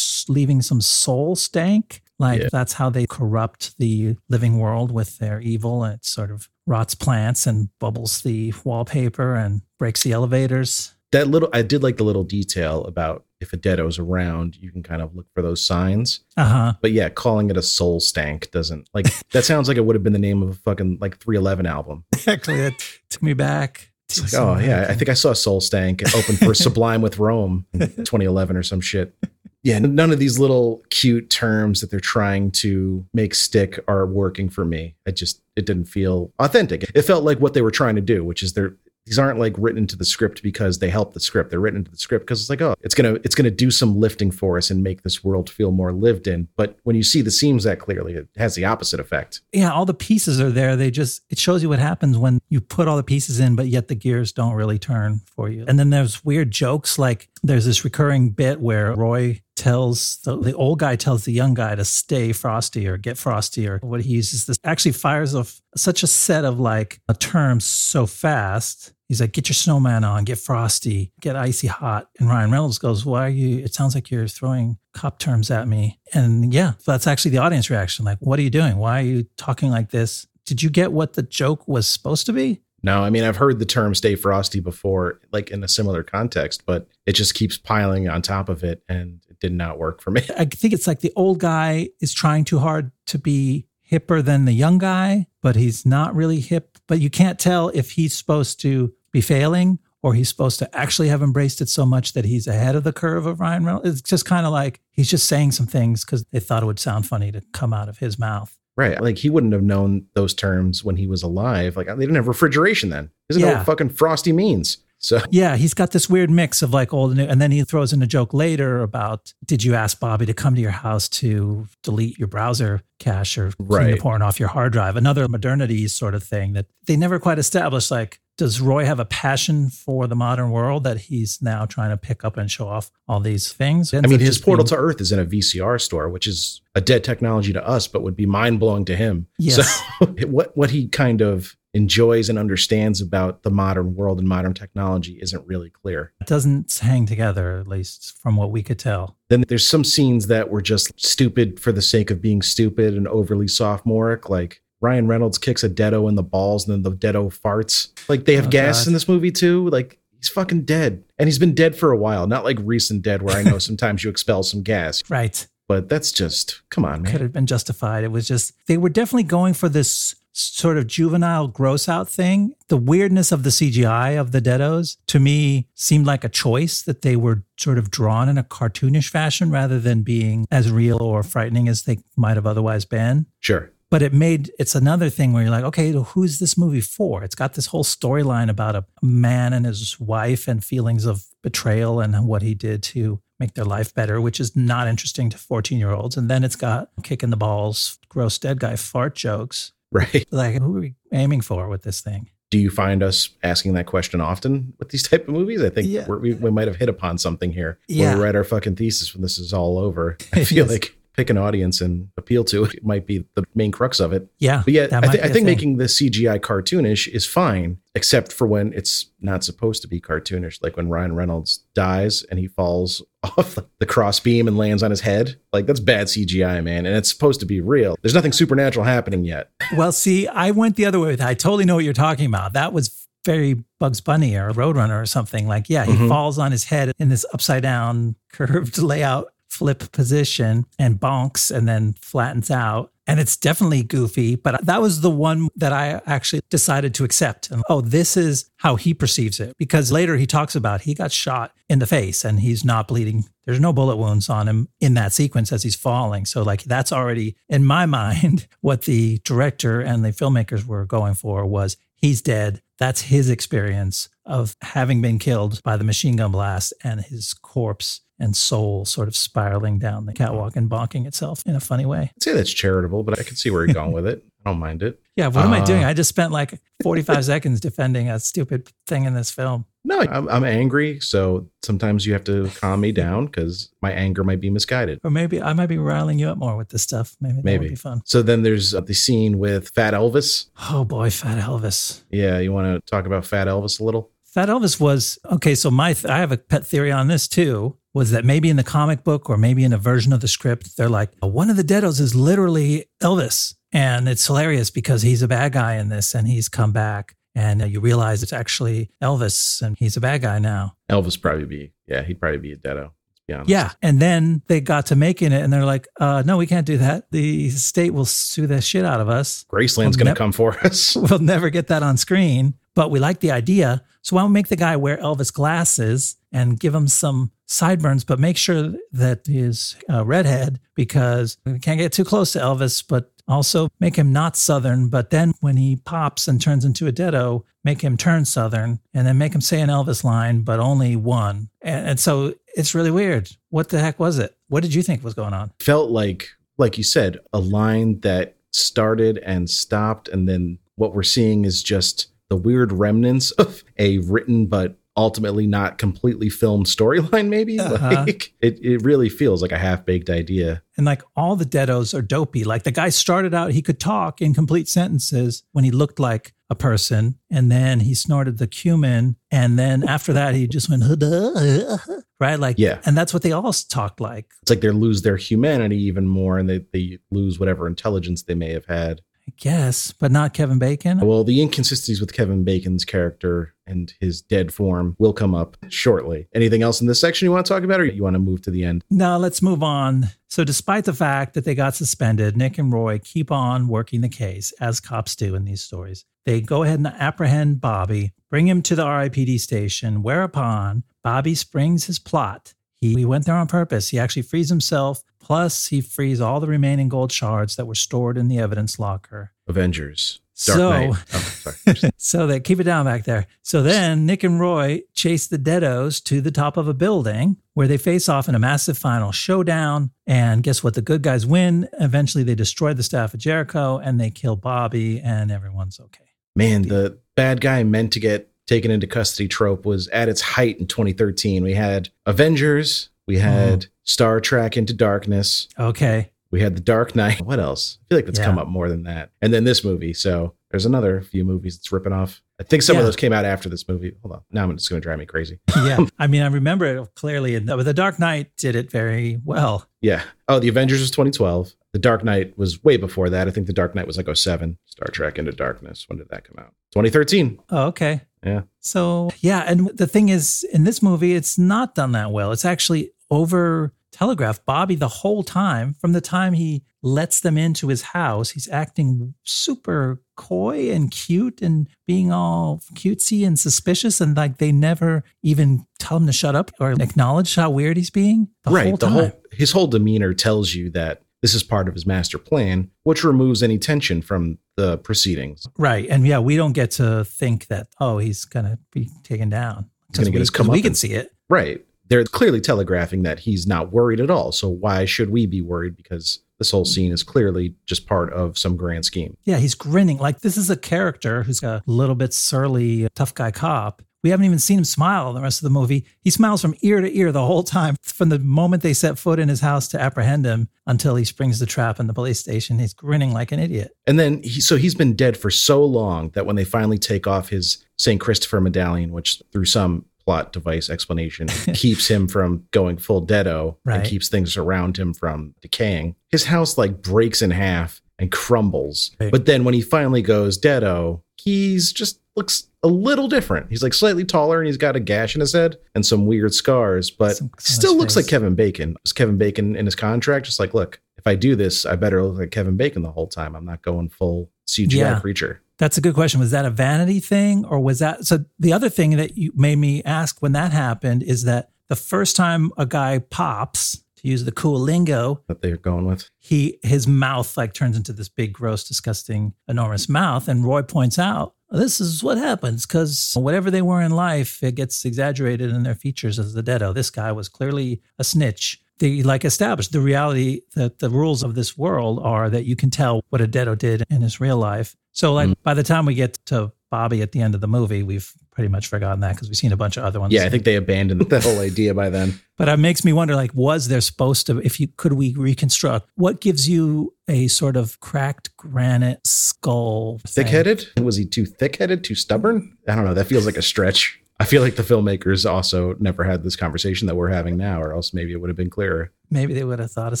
leaving some soul stank. Like Yeah. that's how they corrupt the living world with their evil. And it sort of rots plants and bubbles the wallpaper and breaks the elevators. That little, I did like the little detail about if a Deado's around, you can kind of look for those signs. Uh huh. But yeah, calling it a soul stank doesn't like that. Sounds like it would have been the name of a fucking like 311 album. <laughs> Actually, that took me back. It's like, oh yeah, I think I saw Soul Stank open for <laughs> Sublime with Rome in <laughs> 2011 or some shit. Yeah, none of these little cute terms that they're trying to make stick are working for me. It just it didn't feel authentic. It felt like what they were trying to do, which is they're these aren't like written into the script because they help the script. They're written into the script because it's like, oh, it's gonna it's gonna do some lifting for us and make this world feel more lived in. But when you see the seams that clearly, it has the opposite effect. yeah, all the pieces are there. They just it shows you what happens when you put all the pieces in, but yet the gears don't really turn for you. And then there's weird jokes like there's this recurring bit where Roy tells the, the old guy tells the young guy to stay frosty or get frosty or what he uses this actually fires off such a set of like uh, terms so fast. He's like, get your snowman on, get frosty, get icy hot. And Ryan Reynolds goes, Why are you? It sounds like you're throwing cop terms at me. And yeah, that's actually the audience reaction. Like, what are you doing? Why are you talking like this? Did you get what the joke was supposed to be? No, I mean I've heard the term "stay frosty" before, like in a similar context, but it just keeps piling on top of it, and it did not work for me. I think it's like the old guy is trying too hard to be hipper than the young guy, but he's not really hip. But you can't tell if he's supposed to be failing or he's supposed to actually have embraced it so much that he's ahead of the curve of Ryan Reynolds. It's just kind of like he's just saying some things because they thought it would sound funny to come out of his mouth. Right, like he wouldn't have known those terms when he was alive. Like they didn't have refrigeration then. He doesn't know what fucking frosty means. So Yeah, he's got this weird mix of like old and new. And then he throws in a joke later about Did you ask Bobby to come to your house to delete your browser cache or clean the porn off your hard drive? Another modernity sort of thing that they never quite established. Like, does Roy have a passion for the modern world that he's now trying to pick up and show off all these things? I mean, his portal to Earth is in a VCR store, which is a dead technology to us, but would be mind blowing to him. Yes. So <laughs> what what he kind of enjoys and understands about the modern world and modern technology isn't really clear. It doesn't hang together, at least from what we could tell. Then there's some scenes that were just stupid for the sake of being stupid and overly sophomoric. Like Ryan Reynolds kicks a deado in the balls and then the deado farts. Like they have Oh, gas God. in this movie too. Like he's fucking dead. And he's been dead for a while. Not like recent dead where I know <laughs> sometimes you expel some gas. Right. But that's just come on, man. Could have been justified. It was just, they were definitely going for this sort of juvenile gross out thing. The weirdness of the CGI of the deados to me seemed like a choice that they were sort of drawn in a cartoonish fashion rather than being as real or frightening as they might have otherwise been. Sure. but it made it's another thing where you're like okay who's this movie for it's got this whole storyline about a man and his wife and feelings of betrayal and what he did to make their life better which is not interesting to 14 year olds and then it's got kicking the balls gross dead guy fart jokes <laughs> Right. like who are we aiming for with this thing Do you find us asking that question often with these <laughs> type of movies? I think Yeah. we're, we we might have hit upon something here. Yeah. When we write our fucking thesis when this is all over. <laughs> I feel Yes. like pick an audience and appeal to it might be the main crux of it. yeah But yeah, I, th- I think making the CGI cartoonish is fine, except for when it's not supposed to be cartoonish. Like when Ryan Reynolds dies and he falls <laughs> off the crossbeam and lands on his head. Like that's bad CGI, man. And it's supposed to be real. There's nothing supernatural happening yet. <laughs> well see i went the other way with that. i totally know what you're talking about that was very bugs bunny or roadrunner or something like yeah he Mhm. falls on his head in this upside down <laughs> curved layout flip position and bonks and then flattens out. And it's definitely goofy but that was the one that i actually decided to accept. And oh this is how he perceives it. Because later he talks about he got shot in the face and he's not bleeding. There's no bullet wounds on him in that sequence as he's falling. So like that's already in my <laughs> mind what the director and the filmmakers were going for was he's dead that's his experience of having been killed by the machine gun blast and his corpse and soul sort of spiraling down the catwalk mm-hmm. and bonking itself in a funny way. I'd say that's charitable, but I can see where you're going with it. <laughs> I don't mind it. Yeah, what am I Uh, doing? I just spent like 45 seconds defending a stupid thing in this film. No, I'm, I'm angry. So sometimes you have to calm me down because my anger might be misguided. Or maybe I might be riling you up more with this stuff. Maybe that Maybe. would be fun. So then there's uh, the scene with Fat Elvis. Oh boy, Fat Elvis. Yeah, you want to talk about Fat Elvis a little? Fat Elvis was okay. So my, th- I have a pet theory on this too. Was that maybe in the comic book or maybe in a version of the script, they're like one of the Deados is literally Elvis, and it's hilarious because he's a bad guy in this, and he's come back, and you realize it's actually Elvis, and he's a bad guy now. Elvis probably be, yeah, he'd probably be a deado. Let's be honest. Yeah, and then they got to making it, and they're like, uh, "No, we can't do that. The state will sue the shit out of us." Graceland's Well, going to come for <laughs> us. we'll never get that on screen, but we like the idea. So why don't we make the guy wear Elvis glasses and give him some sideburns, but make sure that he's a redhead because we can't get too close to Elvis, but also make him not Southern. But then when he pops and turns into a deado, make him turn Southern and then make him say an Elvis line, but only one. And, and so it's really weird. What the heck was it? What did you think was going on? Felt like, like you said, a line that started and stopped. And then what we're seeing is just the weird remnants of a written but ultimately not completely filmed storyline, maybe. Uh-huh. Like it, it really feels like a half baked idea. And like all the deados are dopey. Like the guy started out, he could talk in complete sentences when he looked like a person. And then he snorted the cumin. And then after that, he just went, <laughs> right? Like, Yeah. And that's what they all talked like. It's like they lose their humanity even more and they, they lose whatever intelligence they may have had. I guess, but not Kevin Bacon. Well, the inconsistencies with Kevin Bacon's character and his dead form will come up shortly. Anything else in this section you want to talk about, or you want to move to the end? Now let's move on. So, despite the fact that they got suspended, Nick and Roy keep on working the case as cops do in these stories. They go ahead and apprehend Bobby, bring him to the RIPD station, whereupon Bobby springs his plot. He, he went there on purpose. He actually frees himself, plus, he frees all the remaining gold shards that were stored in the evidence locker. Avengers. Dark So-. <laughs> Oh. <laughs> So they keep it down back there. So then Nick and Roy chase the Deados to the top of a building where they face off in a massive final showdown. And guess what? The good guys win. Eventually, they destroy the staff of Jericho and they kill Bobby, and everyone's okay. Man, the bad guy meant to get taken into custody trope was at its height in 2013. We had Avengers, we had mm-hmm. Star Trek Into Darkness, Okay. we had The Dark Knight. What else? I feel like that's Yeah. come up more than that. And then this movie. So there's another few movies that's ripping off. I think some Yeah. of those came out after this movie. Hold on. Now I'm just going to drive me crazy. <laughs> Yeah. Um, I mean, I remember it clearly. But The Dark Knight did it very well. Yeah. Oh, The Avengers was 2012. The Dark Knight was way before that. I think The Dark Knight was like 07. Star Trek Into Darkness. When did that come out? 2013. Oh, okay. Yeah. So, yeah. And the thing is, in this movie, it's not done that well. It's actually over telegraphed. Bobby, the whole time, from the time he lets them into his house, he's acting super coy and cute and being all cutesy and suspicious. And like they never even tell him to shut up or acknowledge how weird he's being. The right. Whole the whole his whole demeanor tells you that this is part of his master plan, which removes any tension from the proceedings. Right. And yeah, we don't get to think that, oh, he's going to be taken down. He's gonna get we, his 'cause we can see it. Right. They're clearly telegraphing that he's not worried at all. So why should we be worried? Because this whole scene is clearly just part of some grand scheme. Yeah, he's grinning. Like this is a character who's a little bit surly, tough guy cop. We haven't even seen him smile the rest of the movie. He smiles from ear to ear the whole time, <laughs> from the moment they set foot in his house to apprehend him until he springs the trap in the police station. He's grinning like an idiot. And then he, so he's been dead for so long that when they finally take off his St. Christopher medallion, which through some plot device explanation <laughs> keeps him from going full deado Right. and keeps things around him from decaying, his house like breaks in half and crumbles. Right. But then when he finally goes deado, he's just looks a little different. He's like slightly taller and he's got a gash in his head and some weird scars, but Some- still looks like. Kevin Bacon. Is Kevin Bacon in his contract just like, look, if I do this, I better look like Kevin Bacon the whole time. I'm not going full CGI Yeah. creature. That's a good question. Was that a vanity thing or was that so the other thing that you made me ask when that happened is that the first time a guy pops, to use the cool lingo, that they're going with. he his mouth like turns into this big gross disgusting enormous mouth. And roy points out this is what happens because whatever they were in life it gets exaggerated in their features as the deado. This guy was clearly a snitch. They like established the reality that the rules of this world are that you can tell what a deado did in his real life. So like mm. by the time we get to bobby at the end of the movie we've pretty much forgotten that because we've seen a bunch of other ones Yeah, I think they abandoned that whole idea by then. <laughs> but it makes me wonder, like, was there supposed to, if you could we reconstruct what gives you a sort of cracked granite skull? Thick headed? Was he too thick headed, too stubborn? I don't know. That feels like a stretch. I feel like the filmmakers also never had this conversation that we're having now, or else maybe it would have been clearer. Maybe they would have thought of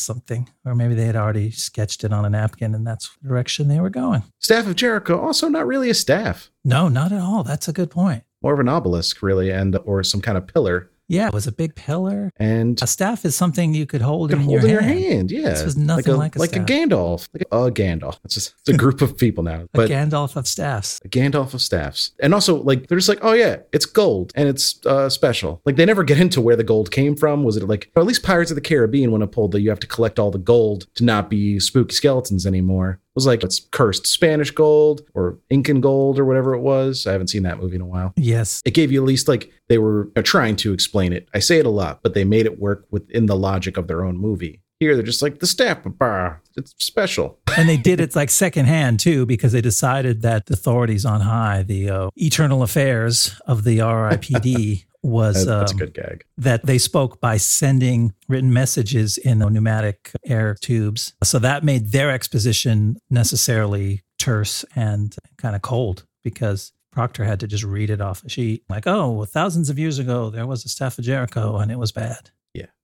something, or maybe they had already sketched it on a napkin, and that's the direction they were going. Staff of Jericho, also not really a staff, No, not at all. That's a good point. More of an obelisk, really, and or some kind of pillar. Yeah, it was a big pillar. And A staff is something you could hold you can in, hold your, in your hand. Yeah. This was nothing like a like staff. a Gandalf. Like a, Gandalf. It's just it's a group of people now. A But Gandalf of staffs. a Gandalf of staffs. And also, like, they're just like, oh, yeah, it's gold and it's uh, special. Like, they never get into where the gold came from. Was it like, or at least Pirates of the Caribbean, when it pulled that you have to collect all the gold to not be spooky skeletons anymore. Was like, it's cursed Spanish gold or Incan gold or whatever it was. I haven't seen that movie in a while. Yes. It gave you at least like they were uh, trying to explain it. I say it a lot, but they made it work within the logic of their own movie. Here, they're just like, the staff, bah, it's special. and they did it like secondhand too because they decided that the authorities on high the uh, eternal affairs of the ripd <laughs> was That- that's a um, good gag. that they spoke by sending written messages in pneumatic air tubes. So that made their exposition necessarily terse and kind of cold because proctor had to just read it off. A sheet like oh well, thousands of years ago there was a staff of jericho and it was bad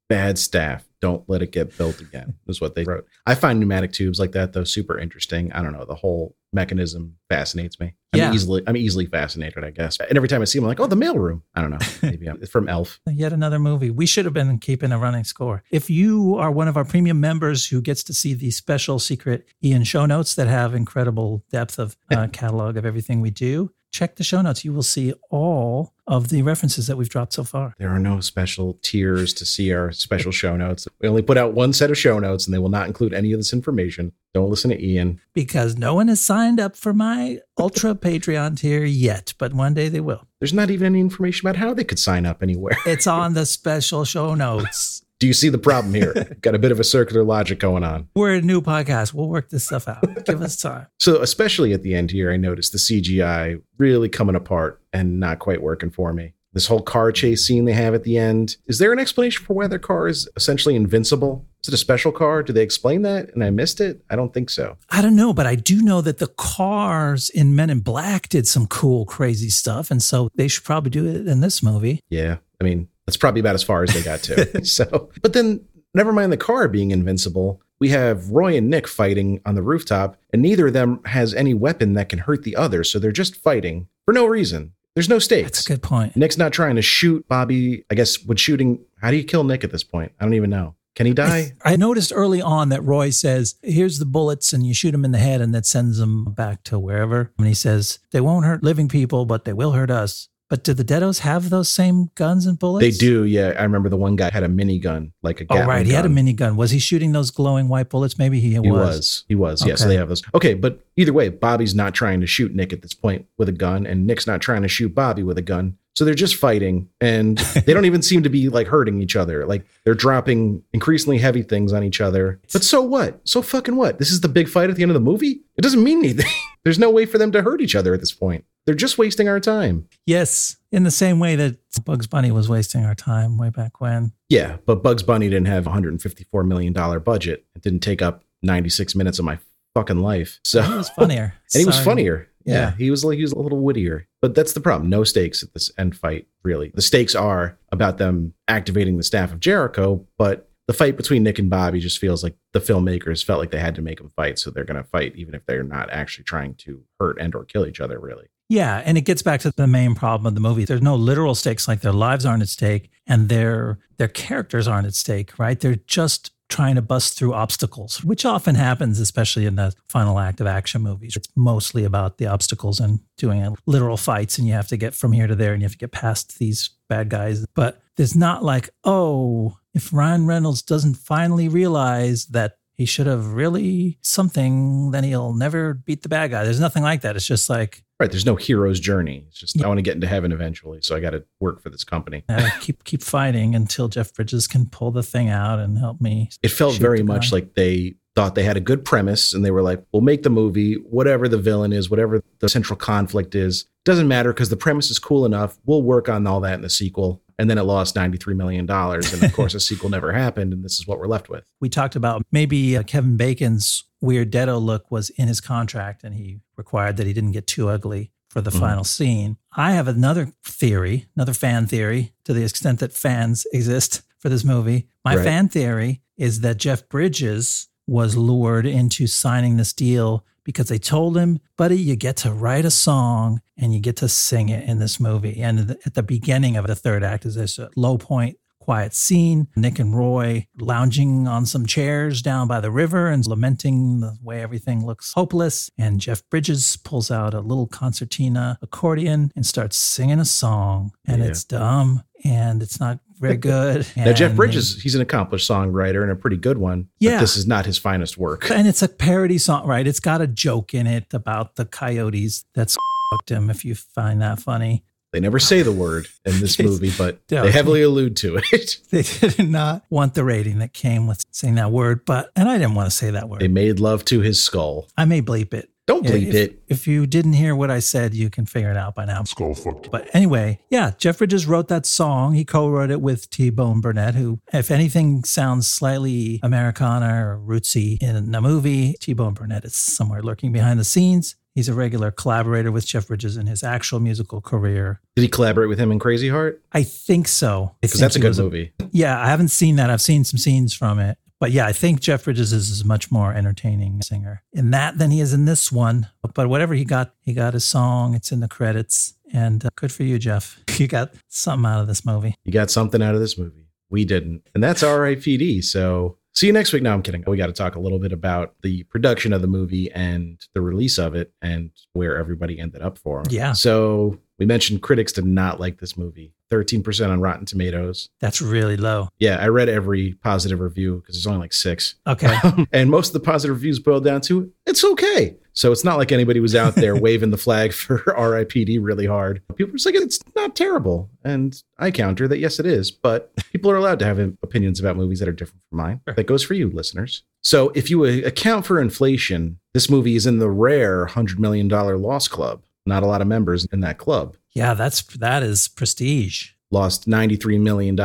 bad staff. Don't let it get built again, <laughs> is what they wrote. I find pneumatic tubes like that though super interesting. I don't know. The whole mechanism fascinates me. I'm Yeah. easily I'm easily fascinated, I guess. And every time I see them, I'm like, oh, the mailroom. I don't know. <laughs> Maybe I'm, it's from Elf. Yet another movie. We should have been keeping a running score. If you are one of our premium members who gets to see the special secret Ian show notes that have incredible depth of uh, <laughs> catalog of everything we do, check the show notes. You will see all of the references that we've dropped so far. There are no special tiers to see our special show notes. We only put out one set of show notes and they will not include any of this information. Don't listen to Ian. Because no one has signed up for my ultra Patreon tier yet, but one day they will. There's not even any information about how they could sign up anywhere. It's on <laughs> the special show notes. Do you see the problem here? <laughs> Got a bit of a circular logic going on. We're a new podcast. We'll work this stuff out. <laughs> Give us time. So, especially at the end here, I noticed the CGI really coming apart and not quite working for me. This whole car chase scene they have at the end. Is there an explanation for why their car is essentially invincible? Is it a special car? Do they explain that? And I missed it? I don't think so. I don't know, but I do know that the cars in Men in Black did some cool, crazy stuff. And so they should probably do it in this movie. Yeah. I mean, that's probably about as far as they got to. <laughs> so, but then never mind the car being invincible. We have Roy and Nick fighting on the rooftop, and neither of them has any weapon that can hurt the other. So they're just fighting for no reason. There's no stakes. That's a good point. Nick's not trying to shoot Bobby. I guess when shooting, how do you kill Nick at this point? I don't even know. Can he die? I noticed early on that Roy says, Here's the bullets, and you shoot him in the head, and that sends him back to wherever. And he says, They won't hurt living people, but they will hurt us. But do the Deados have those same guns and bullets? They do, yeah. I remember the one guy had a minigun, like a Oh, right. He had a gun. minigun. Was he shooting those glowing white bullets? Maybe he, He was. was. He was. Yeah. So they have those. Okay. But either way, Bobby's not trying to shoot Nick at this point with a gun, and Nick's not trying to shoot Bobby with a gun. So they're just fighting, and <laughs> they don't even seem to be like hurting each other. Like they're dropping increasingly heavy things on each other. But so what? So fucking what? This is the big fight at the end of the movie? It doesn't mean anything. <laughs> There's no way for them to hurt each other at this point. They're just wasting our time. Yes. In the same way that Bugs Bunny was wasting our time way back when. Yeah, but Bugs Bunny didn't have a $154 million budget. It didn't take up 96 minutes of my fucking life. So He was funnier. <laughs> and he was funnier. Yeah. Yeah. he was like he was a little wittier. But that's the problem. No stakes at this end fight, really. The stakes are about them activating the staff of Jericho, but the fight between Nick and Bobby just feels like the filmmakers felt like they had to make them fight, so they're going to fight even if they're not actually trying to hurt and or kill each other. Really, Yeah, and it gets back to the main problem of the movie. There's no literal stakes, like their lives aren't at stake, and their their characters aren't at stake, right? They're just trying to bust through obstacles, which often happens, especially in the final act of action movies. It's mostly about the obstacles and doing literal fights, and you have to get from here to there, and you have to get past these bad guys. But there's not like, oh, if Ryan Reynolds doesn't finally realize that he should have really something, then he'll never beat the bad guy. There's nothing like that. It's just like, right? There's no hero's journey. It's just I want to get into heaven eventually, so I got to work for this company. keep keep fighting until Jeff Bridges can pull the thing out and help me. It felt very much guy. like they thought they had a good premise and they were like, we'll make the movie, whatever the villain is, whatever the central conflict is, doesn't matter because the premise is cool enough. We'll work on all that in the sequel. And then it lost $93 million. And of course, a sequel never happened. And this is what we're left with. We talked about maybe uh, Kevin Bacon's weird Deado look was in his contract, and he required that he didn't get too ugly for the Mhm. final scene. I have another theory, another fan theory, to the extent that fans exist for this movie. My Right. fan theory is that Jeff Bridges was lured into signing this deal because they told him, buddy, you get to write a song and you get to sing it in this movie. And at the beginning of the third act is this low point, quiet scene. Nick and Roy lounging on some chairs down by the river and lamenting the way everything looks hopeless. And Jeff Bridges pulls out a little concertina accordion and starts singing a song. And Yeah. it's dumb and it's not very good. Now, Jeff Bridges, he's an accomplished songwriter and a pretty good one. But Yeah. this is not his finest work. <laughs> And it's a parody song, right? It's got a joke in it about the coyotes that's fucked him if you find that funny. They never say the word in this <laughs> movie, but they heavily allude to it. <laughs> They did not want the rating that came with saying that word, but and I didn't want to say that word. they made love to his skull. I may bleep it. Don't Yeah, bleep if, it. If you didn't hear what I said, you can figure it out by now. Skull fucked. But anyway, yeah, Jeff Bridges wrote that song. He co-wrote it with T Bone Burnett, who, if anything sounds slightly Americana or rootsy in a movie, T Bone Burnett is somewhere lurking behind the scenes. He's a regular collaborator with Jeff Bridges in his actual musical career. Did he collaborate with him in Crazy Heart? I think so. Because that's a good was movie. Yeah, I haven't seen that. I've seen some scenes from it. But yeah, I think Jeff Bridges is a much more entertaining singer in that than he is in this one. But whatever he got, he got his song. It's in the credits. And uh, good for you, Jeff. <laughs> You got something out of this movie. You got something out of this movie. We didn't. And that's RIPD. So see you next week. No, I'm kidding. We got to talk a little bit about the production of the movie and the release of it and where everybody ended up for. Yeah. So we mentioned critics did not like this movie. 13% on Rotten Tomatoes. That's really low. Yeah, I read every positive review because there's only like six. Okay. <laughs> and most of the positive reviews boil down to it's okay. So it's not like anybody was out there <laughs> waving the flag for <laughs> RIPD really hard. People are just like, it's not terrible. And I counter that, yes, it is. But people are allowed to have opinions about movies that are different from mine. That goes for you, listeners. So if you uh, account for inflation, this movie is in the rare $100 million loss club. Not a lot of members in that club. Yeah, that's that is prestige. Lost $93 million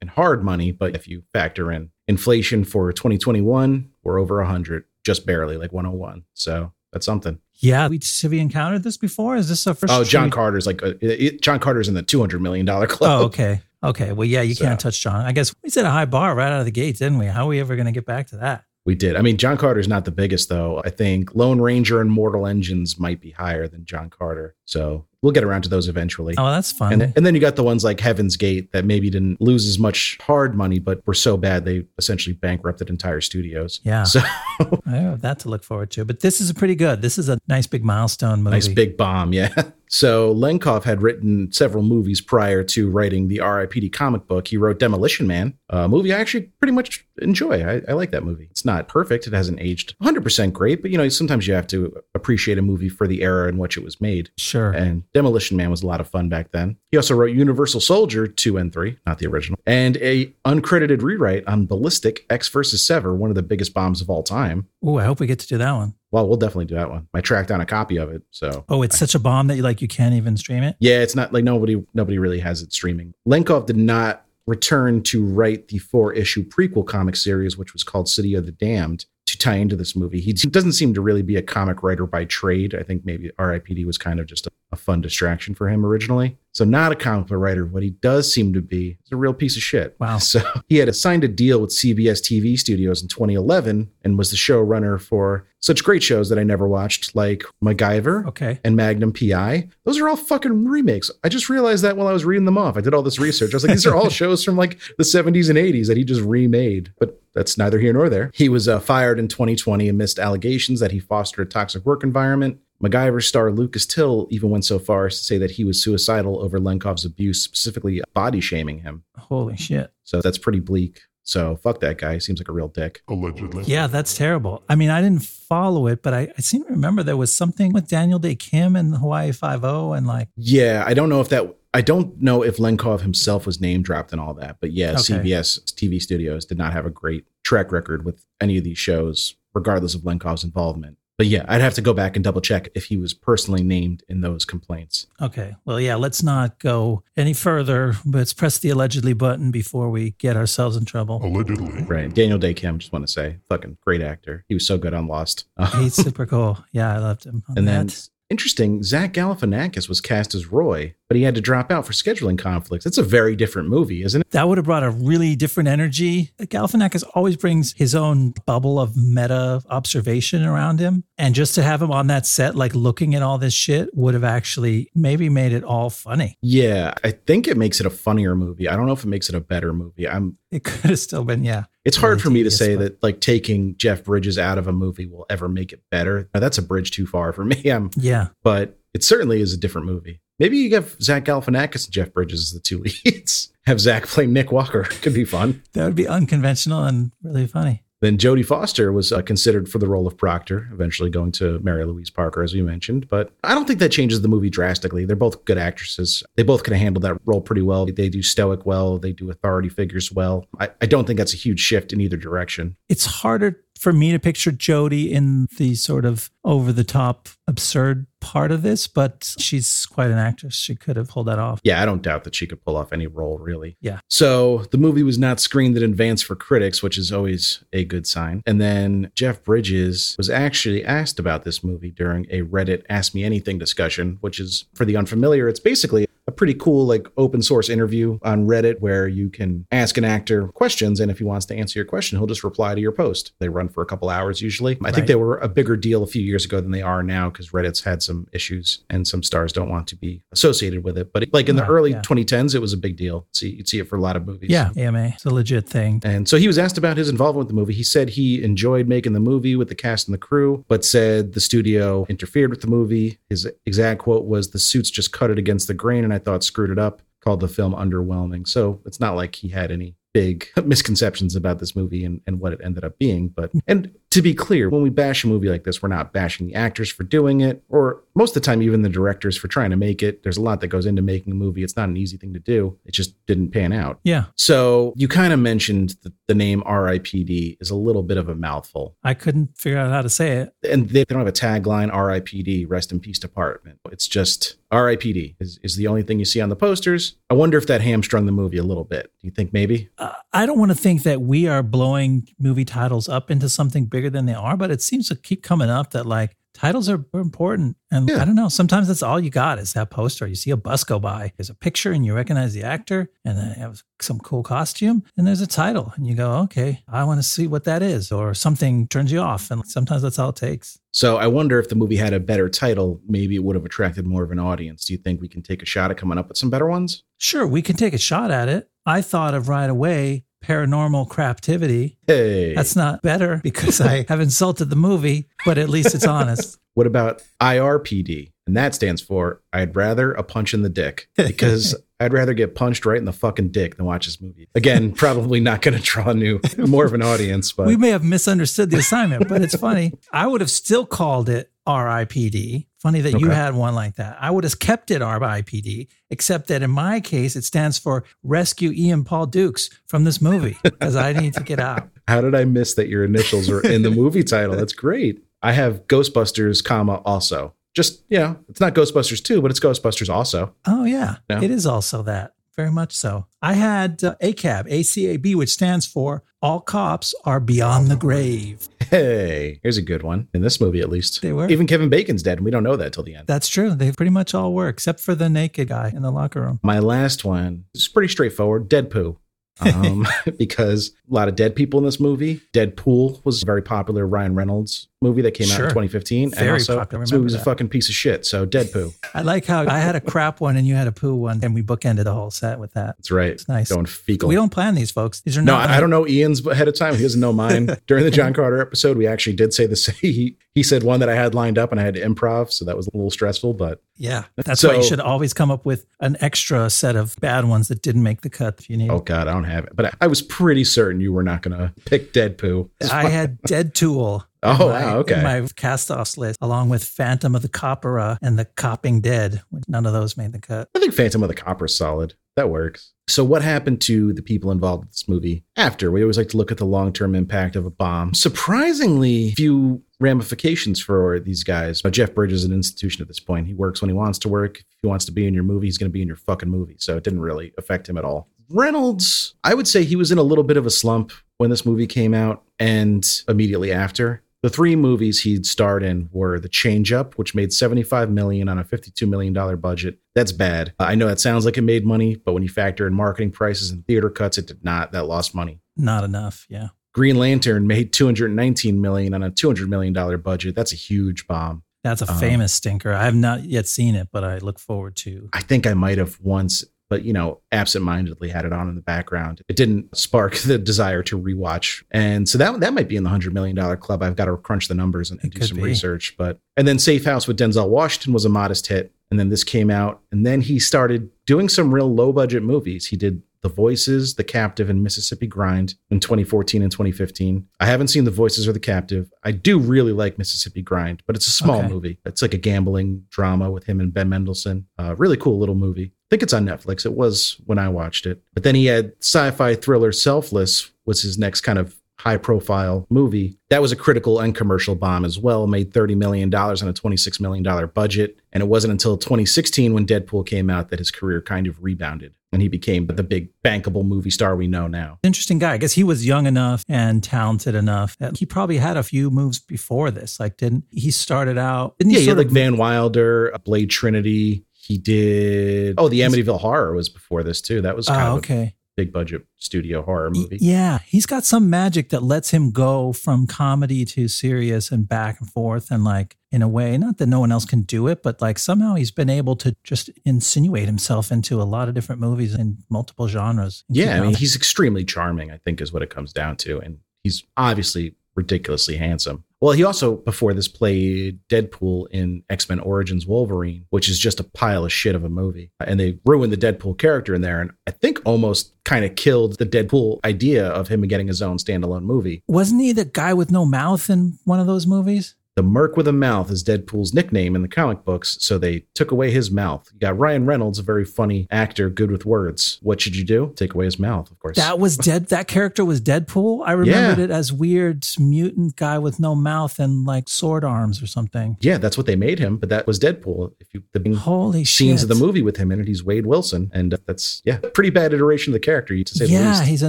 in hard money. But if you factor in inflation for 2021, we're over 100, just barely, like 101. So that's something. Yeah. We, have we encountered this before? Is this a first? Oh, John Carter's like, uh, it, John Carter's in the $200 million club. Oh, okay. Okay. Well, yeah, you So- can't touch John. I guess we set a high bar right out of the gate, didn't we? How are we ever going to get back to that? We did. I mean, John Carter's not the biggest, though. I think Lone Ranger and Mortal Engines might be higher than John Carter. So we'll get around to those eventually. Oh, that's fun. And, and then you got the ones like Heaven's Gate that maybe didn't lose as much hard money, but were so bad they essentially bankrupted entire studios. Yeah. So <laughs> I have that to look forward to. But this is a pretty good. This is a nice big milestone movie. nice big bomb, yeah. <laughs> So Lenkov had written several movies prior to writing the R.I.P.D. comic book. He wrote Demolition Man, a movie I actually pretty much enjoy. I, I like that movie. It's not perfect; it hasn't aged 100 percent great, but you know sometimes you have to appreciate a movie for the era in which it was made. Sure. And Demolition Man was a lot of fun back then. He also wrote Universal Soldier 2 and 3, not the original, and a uncredited rewrite on Ballistic Ecks versus Sever, one of the biggest bombs of all time. Oh, I hope we get to do that one. Well, we'll definitely do that one. I tracked down a copy of it, so Oh, it's such a bomb that you like you can't even stream it. yeah, it's not like nobody nobody really has it streaming. Lenkov did not return to write the four issue prequel comic series, which was called City of the Damned, to tie into this movie. He doesn't seem to really be a comic writer by trade. I think maybe R.I.P.D. was kind of just a, a fun distraction for him originally. So not a comic book writer. What he does seem to be is a real piece of shit. Wow. So <laughs> he had signed a deal with CBS TV studios in 2011 and was the showrunner for such great shows that I never watched, like MacGyver Okay. and Magnum PI. Those are all fucking remakes. I just realized that while I was reading them off. I did all this research. I was like, these are all <laughs> shows from like the 70s and 80s that he just remade. But that's neither here nor there. He was uh, fired in 2020 amidst allegations that he fostered a toxic work environment. MacGyver star Lucas Till even went so far as to say that he was suicidal over Lenkov's abuse, specifically body shaming him. Holy shit. So that's pretty bleak. So fuck that guy. Seems like a real dick. Allegedly. Yeah, that's terrible. I mean, I didn't follow it, but I, I seem to remember there was something with Daniel Dae Kim and Hawaii Five O, and like, Yeah, I don't know if that. I don't know if Lenkov himself was name dropped and all that, but yeah, Okay. CBS TV studios did not have a great track record with any of these shows, regardless of Lenkov's involvement. But yeah, I'd have to go back and double check if he was personally named in those complaints. okay, well, yeah, let's not go any further. Let's press the allegedly button before we get ourselves in trouble. Allegedly. Right. Daniel Dae Kim, just want to say, fucking great actor. He was so good on Lost. He's <laughs> super cool. Yeah, I loved him. on and then that. Interesting, Zach Galifianakis was cast as Roy, but he had to drop out for scheduling conflicts. That's a very different movie, isn't it? that would have brought a really different energy. Galifianakis always brings his own bubble of meta observation around him, and just to have him on that set, like looking at all this shit, would have actually maybe made it all funny. Yeah, I think it makes it a funnier movie. I don't know if it makes it a better movie. I'm It could have still been, yeah. It's hard for me to say that like taking Jeff Bridges out of a movie will ever make it better. Now, that's a bridge too far for <laughs> me. I'm, Yeah. but it certainly is a different movie. Maybe you have Zach Galifianakis and Jeff Bridges as the two <laughs> leads. have Zach play Nick Walker. <laughs> Could be fun. That would be unconventional and really funny. Then Jodie Foster was uh, considered for the role of Proctor, eventually going to Mary Louise Parker, as we mentioned. But I don't think that changes the movie drastically. They're both good actresses. They both can handle that role pretty well. They do stoic well. They do authority figures well. I, I don't think that's a huge shift in either direction. It's harder for me to picture Jodie in the sort of over the top absurd part of this, but she's quite an actress. She could have pulled that off. Yeah, I don't doubt that she could pull off any role, really. Yeah. So the movie was not screened in advance for critics, which is always a good sign. And then Jeff Bridges was actually asked about this movie during a Reddit Ask Me Anything discussion, which is, for the unfamiliar, it's basically a pretty cool, like, open source interview on Reddit where you can ask an actor questions. And if he wants to answer your question, he'll just reply to your post. They run for a couple hours usually. I think they were a bigger deal a few years ago than they are now because Reddit's had some issues and some stars don't want to be associated with it. But like in the Right, early yeah. 2010s, it was a big deal. See, you'd see it for a lot of movies. Yeah, AMA. It's a legit thing. And so he was asked about his involvement with the movie. He said he enjoyed making the movie with the cast and the crew, but said the studio interfered with the movie. His exact quote was, The suits just cut it against the grain and I thought screwed it up, called the film underwhelming. So it's not like he had any big misconceptions about this movie and, and what it ended up being. But, and to be clear, when we bash a movie like this, we're not bashing the actors for doing it, or most of the time, even the directors for trying to make it. There's a lot that goes into making a movie. It's not an easy thing to do. It just didn't pan out. Yeah, So you kind of mentioned that the name RIPD is a little bit of a mouthful. I couldn't figure out how to say it. And they don't have a tagline RIPD, Rest in Peace Department. It's just RIPD is, is the only thing you see on the posters. I wonder if that hamstrung the movie a little bit. Do you think maybe? Uh, I don't want to think that we are blowing movie titles up into something bigger than they are, but it seems to keep coming up that like Titles are important. And Yeah. I don't know, sometimes that's all you got is that poster. You see a bus go by, there's a picture and you recognize the actor and they have some cool costume and there's a title and you go, okay, I want to see what that is. Or something turns you off. And sometimes that's all it takes. So I wonder if the movie had a better title, maybe it would have attracted more of an audience. Do you think we can take a shot at coming up with some better ones? Sure, we can take a shot at it. I thought of right away paranormal craptivity. Hey, That's not better because I <laughs> have insulted the movie, but at least it's honest. what about IRPD? And that stands for I'd rather a punch in the dick because <laughs> I'd rather get punched right in the fucking dick than watch this movie. Again, <laughs> probably not going to draw new, more of an audience, but We may have misunderstood the assignment, but it's funny. I would have still called it RIPD. Funny that you had one like that. I would have kept it RIPD, except that in my case, it stands for Rescue Ian Paul Dukes from this movie because I need to get out. <laughs> how did I miss that your initials are in the movie title? That's great. I have Ghostbusters, comma also. Just you know, it's not Ghostbusters two, but it's Ghostbusters also. Oh, yeah. Yeah. It is also that. Very much so. I had uh, ACAB, ACAB, which stands for All Cops Are Beyond the Grave. Hey, here's a good one in this movie at least. They were. Even Kevin Bacon's dead, and we don't know that till the end. That's true. They pretty much all were, except for the naked guy in the locker room. My last one is pretty straightforward. Deadpoo. Um, <laughs> <laughs> because a lot of dead people in this movie. Deadpool was a very popular Ryan Reynolds movie that came out in 2015. Very and also, popular. This Remember movie's a fucking piece of shit. So Deadpoo. I like how I had a crap one and you had a poo one, and we bookended the whole set with that. That's right. It's nice. Going fecal. We don't plan these, folks. These are no, not. I I don't know Ian's ahead of time. He doesn't know mine. <laughs> During the John Carter episode, we actually did say the same. He, he said one that I had lined up and I had to improv. So that was a little stressful, but Yeah, that's why you should always come up with an extra set of bad ones that didn't make the cut if you need. oh God, I don't have it. But I, I was pretty certain you were not going to pick Deadpoo. <laughs> I had Dead Tool. Oh, in my- wow, okay. My cast-offs list, along with Phantom of the Copera and the Copping Dead. None of those made the cut. I think Phantom of the Copper is solid. That works. So, what happened to the people involved with this movie after? We always like to look at the long term impact of a bomb. Surprisingly, few ramifications for these guys. Jeff Bridges is an institution at this point. He works when he wants to work. If he wants to be in your movie, he's going to be in your fucking movie. So, it didn't really affect him at all. Reynolds, I would say he was in a little bit of a slump when this movie came out and immediately after. The three movies he'd starred in were The Change Up, which made 75 million on a 52 million dollar budget. That's bad. I know that sounds like it made money, but when you factor in marketing prices and theater cuts, it did not. That lost money. Not enough. Yeah. Green Lantern made 219 million on a 200 million dollar budget. That's a huge bomb. That's a Um, famous stinker. I have not yet seen it, but I look forward to. I think I might have once, but you know, absentmindedly had it on in the background. It didn't spark <laughs> the desire to rewatch, and so that that might be in the hundred million dollar club. I've got to crunch the numbers and, and do some be. research. But and then Safe House with Denzel Washington was a modest hit, and then this came out, and then he started doing some real low budget movies. He did. The Voices, The Captive, and Mississippi Grind in 2014 and 2015. I haven't seen The Voices or The Captive. I do really like Mississippi Grind, but it's a small Okay. movie. It's like a gambling drama with him and Ben Mendelsohn. Uh, really cool little movie. I think it's on Netflix. It was when I watched it. But then he had sci-fi thriller Selfless was his next kind of high profile movie. That was a critical and commercial bomb as well, made $30 million on a $26 million budget. And it wasn't until 2016 when Deadpool came out that his career kind of rebounded and he became the big bankable movie star we know now. Interesting guy. I guess he was young enough and talented enough that he probably had a few moves before this. Like, didn't he started out? Didn't Yeah, he sort like of Van Wilder, Blade Trinity. He did. Oh, the Amityville Horror was before this too. That was ah, kind Oh, of a okay. big budget studio horror movie. Yeah, he's got some magic that lets him go from comedy to serious and back and forth and like in a way, not that no one else can do it, but like somehow he's been able to just insinuate himself into a lot of different movies in multiple genres. Yeah, I mean, he's extremely charming, I think, is what it comes down to. And he's obviously ridiculously handsome. Well, he also, before this, played Deadpool in X Men Origins Wolverine, which is just a pile of shit of a movie. And they ruined the Deadpool character in there. And I think almost kind of killed the Deadpool idea of him getting his own standalone movie. wasn't he the guy with no mouth in one of those movies? The Merc with a Mouth is Deadpool's nickname in the comic books, so they took away his mouth. You got Ryan Reynolds, a very funny actor, good with words. What should you do? Take away his mouth, of course. That was dead. That character was Deadpool. I remembered Yeah. it as weird mutant guy with no mouth and like sword arms or something. yeah, that's what they made him, but that was Deadpool. If you the Holy scenes shit. of the movie with him in it, he's Wade Wilson, and uh, that's yeah, pretty bad iteration of the character, to say the yeah, he's a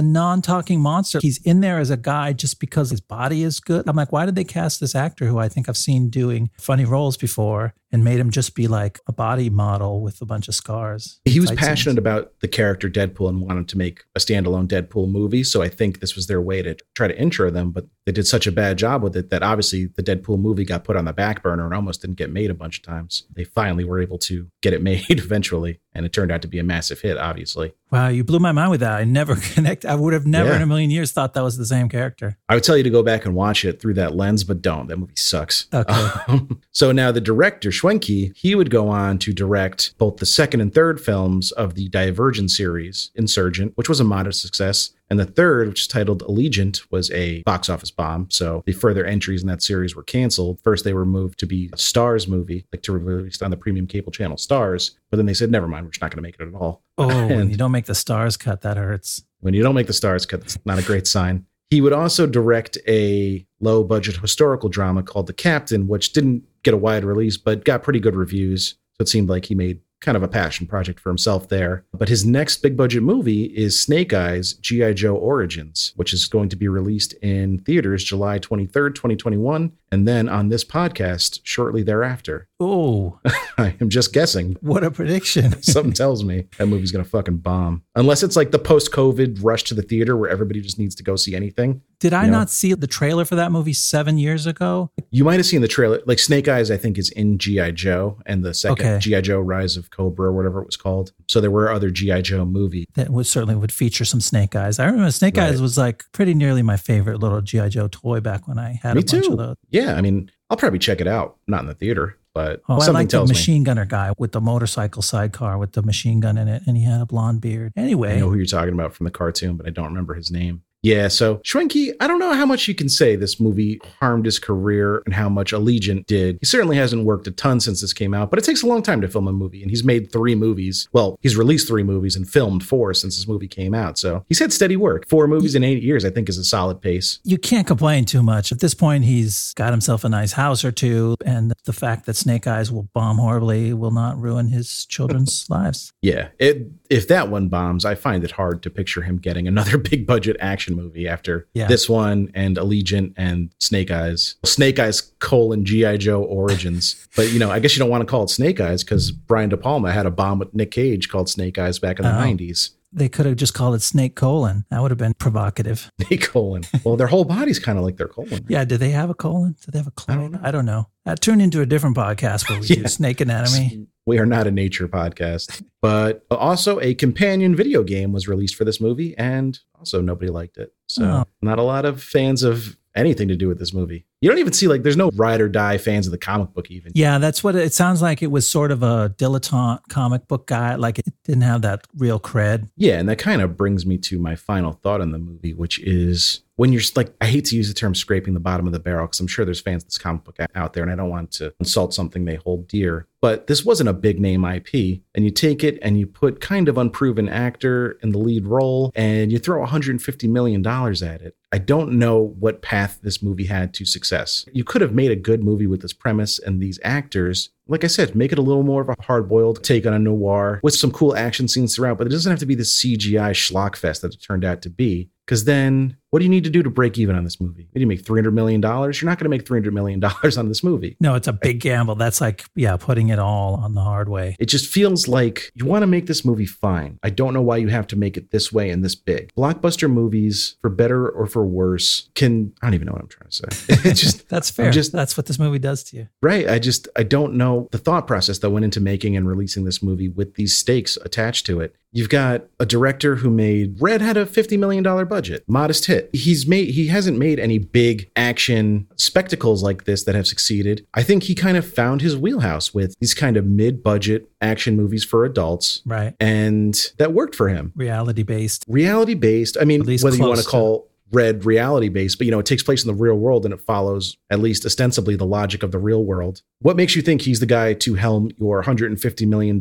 non-talking monster. He's in there as a guy just because his body is good. I'm like, why did they cast this actor who I think think I've seen doing funny roles before and made him just be like a body model with a bunch of scars. He was passionate scenes. about the character Deadpool and wanted to make a standalone Deadpool movie. So I think this was their way to try to intro them, but they did such a bad job with it that obviously the Deadpool movie got put on the back burner and almost didn't get made a bunch of times. They finally were able to get it <laughs> made eventually, and it turned out to be a massive hit, obviously. Wow, you blew my mind with that. I never <laughs> connect. I would have never Yeah. in a million years thought that was the same character. I would tell you to go back and watch it through that lens, but don't. That movie sucks. Okay. <laughs> Um, so now the director, Schwentke, he would go on to direct both the second and third films of the Divergent series, Insurgent, which was a modest success. And the third, which is titled Allegiant, was a box office bomb. So the further entries in that series were canceled. First, they were moved to be a Starz movie, like to be released on the premium cable channel Starz. But then they said, never mind, we're just not going to make it at all. Oh, <laughs> when And- you don't make the stars cut, that hurts. when you don't make the stars cut, that's not a great sign. He would also direct a low budget historical drama called The Captain, which didn't get a wide release, but got pretty good reviews. So it seemed like he made kind of a passion project for himself there. But his next big budget movie is Snake Eyes G.I. Joe Origins, which is going to be released in theaters July 23rd, 2021, and then on this podcast shortly thereafter. Oh, <laughs> I am just guessing. what a prediction. <laughs> Something tells me that movie's gonna fucking bomb. Unless it's like the post-COVID rush to the theater where everybody just needs to go see anything. Did I You know? not see the trailer for that movie seven years ago? You might have seen the trailer. Like Snake Eyes, I think is in GI Joe, and the second Okay. GI Joe: Rise of Cobra, or whatever it was called. So there were other GI Joe movies. That would certainly would feature some Snake Eyes. I remember Snake Right. Eyes was like pretty nearly my favorite little GI Joe toy back when I had Me a bunch too. of those. Yeah, I mean, I'll probably check it out. Not in the theater, but Oh, I like the tells me. machine gunner guy with the motorcycle sidecar with the machine gun in it, and he had a blonde beard. Anyway, I know who you're talking about from the cartoon, but I don't remember his name. Yeah, so Schwentke, I don't know how much you can say this movie harmed his career and how much Allegiant did. He certainly hasn't worked a ton since this came out, but it takes a long time to film a movie, and he's made three movies. Well, he's released three movies and filmed four since this movie came out, so he's had steady work. Four movies in eight years, I think, is a solid pace. you can't complain too much. At this point, he's got himself a nice house or two, and the fact that Snake Eyes will bomb horribly will not ruin his children's <laughs> lives. Yeah, it, if that one bombs, I find it hard to picture him getting another <laughs> big budget action movie after Yeah. this one and Allegiant and Snake Eyes. Snake Eyes colon GI Joe Origins, <laughs> but you know, I guess you don't want to call it Snake Eyes because Brian De Palma had a bomb with Nick Cage called Snake Eyes back in the Oh. nineties. They could have just called it Snake Colon. That would have been provocative. <laughs> Snake colon. Well, their whole body's kind of like their colon. Yeah, do they have a colon? Do they have a colon? don't know. I don't know. Uh, turned into a different podcast where we Yeah. do snake anatomy. We are not a nature podcast, but also a companion video game was released for this movie, and also nobody liked it. So, Oh. not a lot of fans of anything to do with this movie. You don't even see like there's no ride or die fans of the comic book even. Yeah, that's what it, it sounds like. It was sort of a dilettante comic book guy. Like it didn't have that real cred. Yeah, and that kind of brings me to my final thought on the movie, which is when you're like, I hate to use the term scraping the bottom of the barrel because I'm sure there's fans of this comic book out there, and I don't want to insult something they hold dear. But this wasn't a big name IP, and you take it and you put kind of unproven actor in the lead role, and you throw 150 million dollars at it. I don't know what path this movie had to success. You could have made a good movie with this premise and these actors. Like I said, make it a little more of a hard boiled take on a noir with some cool action scenes throughout, but it doesn't have to be the CGI schlock fest that it turned out to be. Because then, what do you need to do to break even on this movie? Did you make $300 million? You're not going to make $300 million on this movie. No, it's a big gamble. That's like, yeah, putting it all on the hard way. It just feels like you want to make this movie fine. I don't know why you have to make it this way and this big. Blockbuster movies, for better or for worse, can I don't even know what I'm trying to say. <laughs> It's just <laughs> That's fair. just- That's what this movie does to you. right. I just I don't know the thought process that went into making and releasing this movie with these stakes attached to it. You've got a director who made Red had a $50 million budget, modest hit. He's made he hasn't made any big action spectacles like this that have succeeded. I think he kind of found his wheelhouse with these kind of mid-budget action movies for adults Right. and that worked for him. Reality based. Reality based. I mean, whether you want to to- call red reality based, but you know, it takes place in the real world and it follows at least ostensibly the logic of the real world. What makes you think he's the guy to helm your $150 million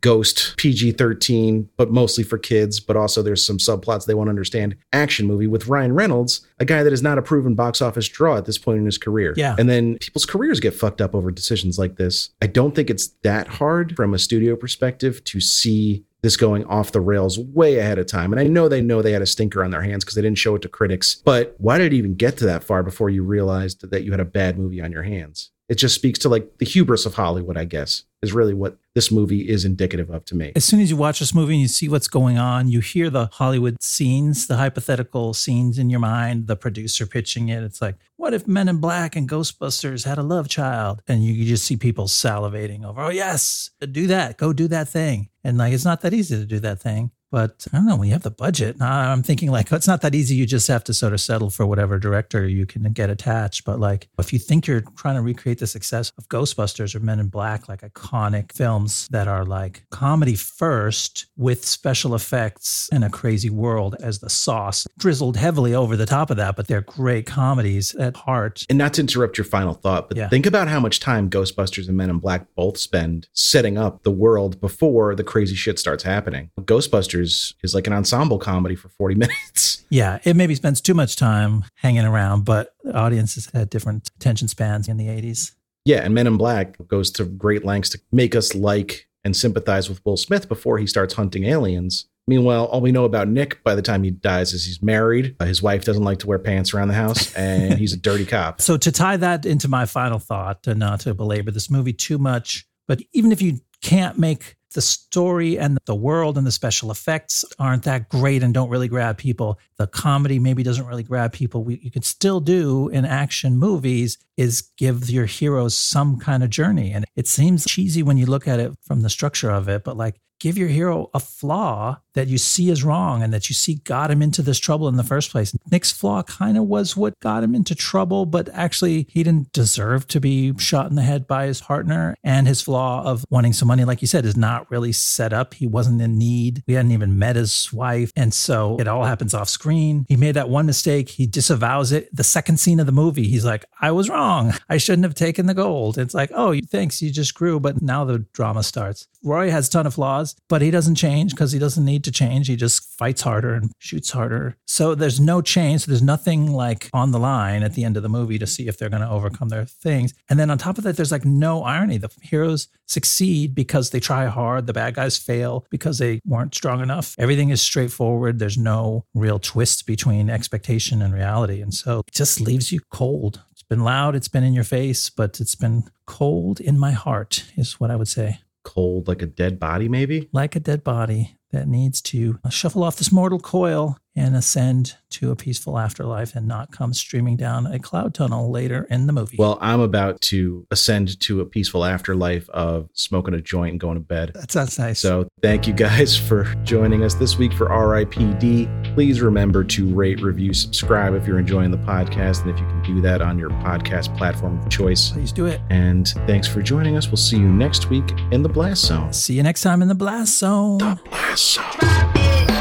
ghost PG 13, but mostly for kids, but also there's some subplots they won't understand action movie with Ryan Reynolds, a guy that is not a proven box office draw at this point in his career? Yeah. And then people's careers get fucked up over decisions like this. I don't think it's that hard from a studio perspective to see this going off the rails way ahead of time. And I know they know they had a stinker on their hands because they didn't show it to critics. But why did it even get to that far before you realized that you had a bad movie on your hands? It just speaks to like the hubris of Hollywood, I guess, is really what this movie is indicative of to me. As soon as you watch this movie and you see what's going on, you hear the Hollywood scenes, the hypothetical scenes in your mind, the producer pitching it. It's like, what if Men in Black and Ghostbusters had a love child? And you, just see people salivating over, oh, yes, do that, go do that thing. And like, it's not that easy to do that thing. But I don't know, when you have the budget, I'm thinking like, it's not that easy. You just have to sort of settle for whatever director you can get attached. But like, if you think you're trying to recreate the success of Ghostbusters or Men in Black, like iconic films that are like comedy first with special effects and a crazy world as the sauce, drizzled heavily over the top of that, but they're great comedies at heart. And not to interrupt your final thought, but Yeah. think about how much time Ghostbusters and Men in Black both spend setting up the world before the crazy shit starts happening. Ghostbusters is like an ensemble comedy for 40 <laughs> minutes. Yeah, it maybe spends too much time hanging around, but audiences had different attention spans in the 80s. Yeah, and Men in Black goes to great lengths to make us like and sympathize with Will Smith before he starts hunting aliens. Meanwhile, all we know about Nick by the time he dies is he's married, uh, his wife doesn't like to wear pants around the house, and he's a dirty cop. <laughs> So to tie that into my final thought, and not to belabor this movie too much, but even if you can't make the story and the world and the special effects aren't that great and don't really grab people, the comedy maybe doesn't really grab people. We, you could still do in action movies is give your heroes some kind of journey. And it seems cheesy when you look at it from the structure of it, but like give your hero a flaw that you see is wrong and that you see got him into this trouble in the first place. Nick's flaw kind of was what got him into trouble, but actually he didn't deserve to be shot in the head by his partner. And his flaw of wanting some money, like you said, is not really set up. He wasn't in need. We hadn't even met his wife. And so it all happens off screen. He made that one mistake. He disavows it. The second scene of the movie, he's like, I was wrong. I shouldn't have taken the gold. It's like, oh, thanks. You just grew. But now the drama starts. Roy has a ton of flaws, but he doesn't change because he doesn't need to change. He just fights harder and shoots harder. So there's no change. So there's nothing like on the line at the end of the movie to see if they're going to overcome their things. And then on top of that, there's like no irony. The heroes succeed because they try hard. The bad guys fail because they weren't strong enough. Everything is straightforward. There's no real twist between expectation and reality. And so it just leaves you cold. It's been loud, it's been in your face, but it's been cold in my heart, is what I would say Cold like a dead body, maybe? like a dead body that needs to shuffle off this mortal coil and ascend to a peaceful afterlife and not come streaming down a cloud tunnel later in the movie. Well, I'm about to ascend to a peaceful afterlife of smoking a joint and going to bed. that sounds nice. So, thank you guys for joining us this week for RIPD. Please remember to rate, review, subscribe if you're enjoying the podcast, and if you can do that on your podcast platform of choice. please do it. And thanks for joining us. We'll see you next week in the Blast Zone. See you next time in the blast zone. The Blast Zone.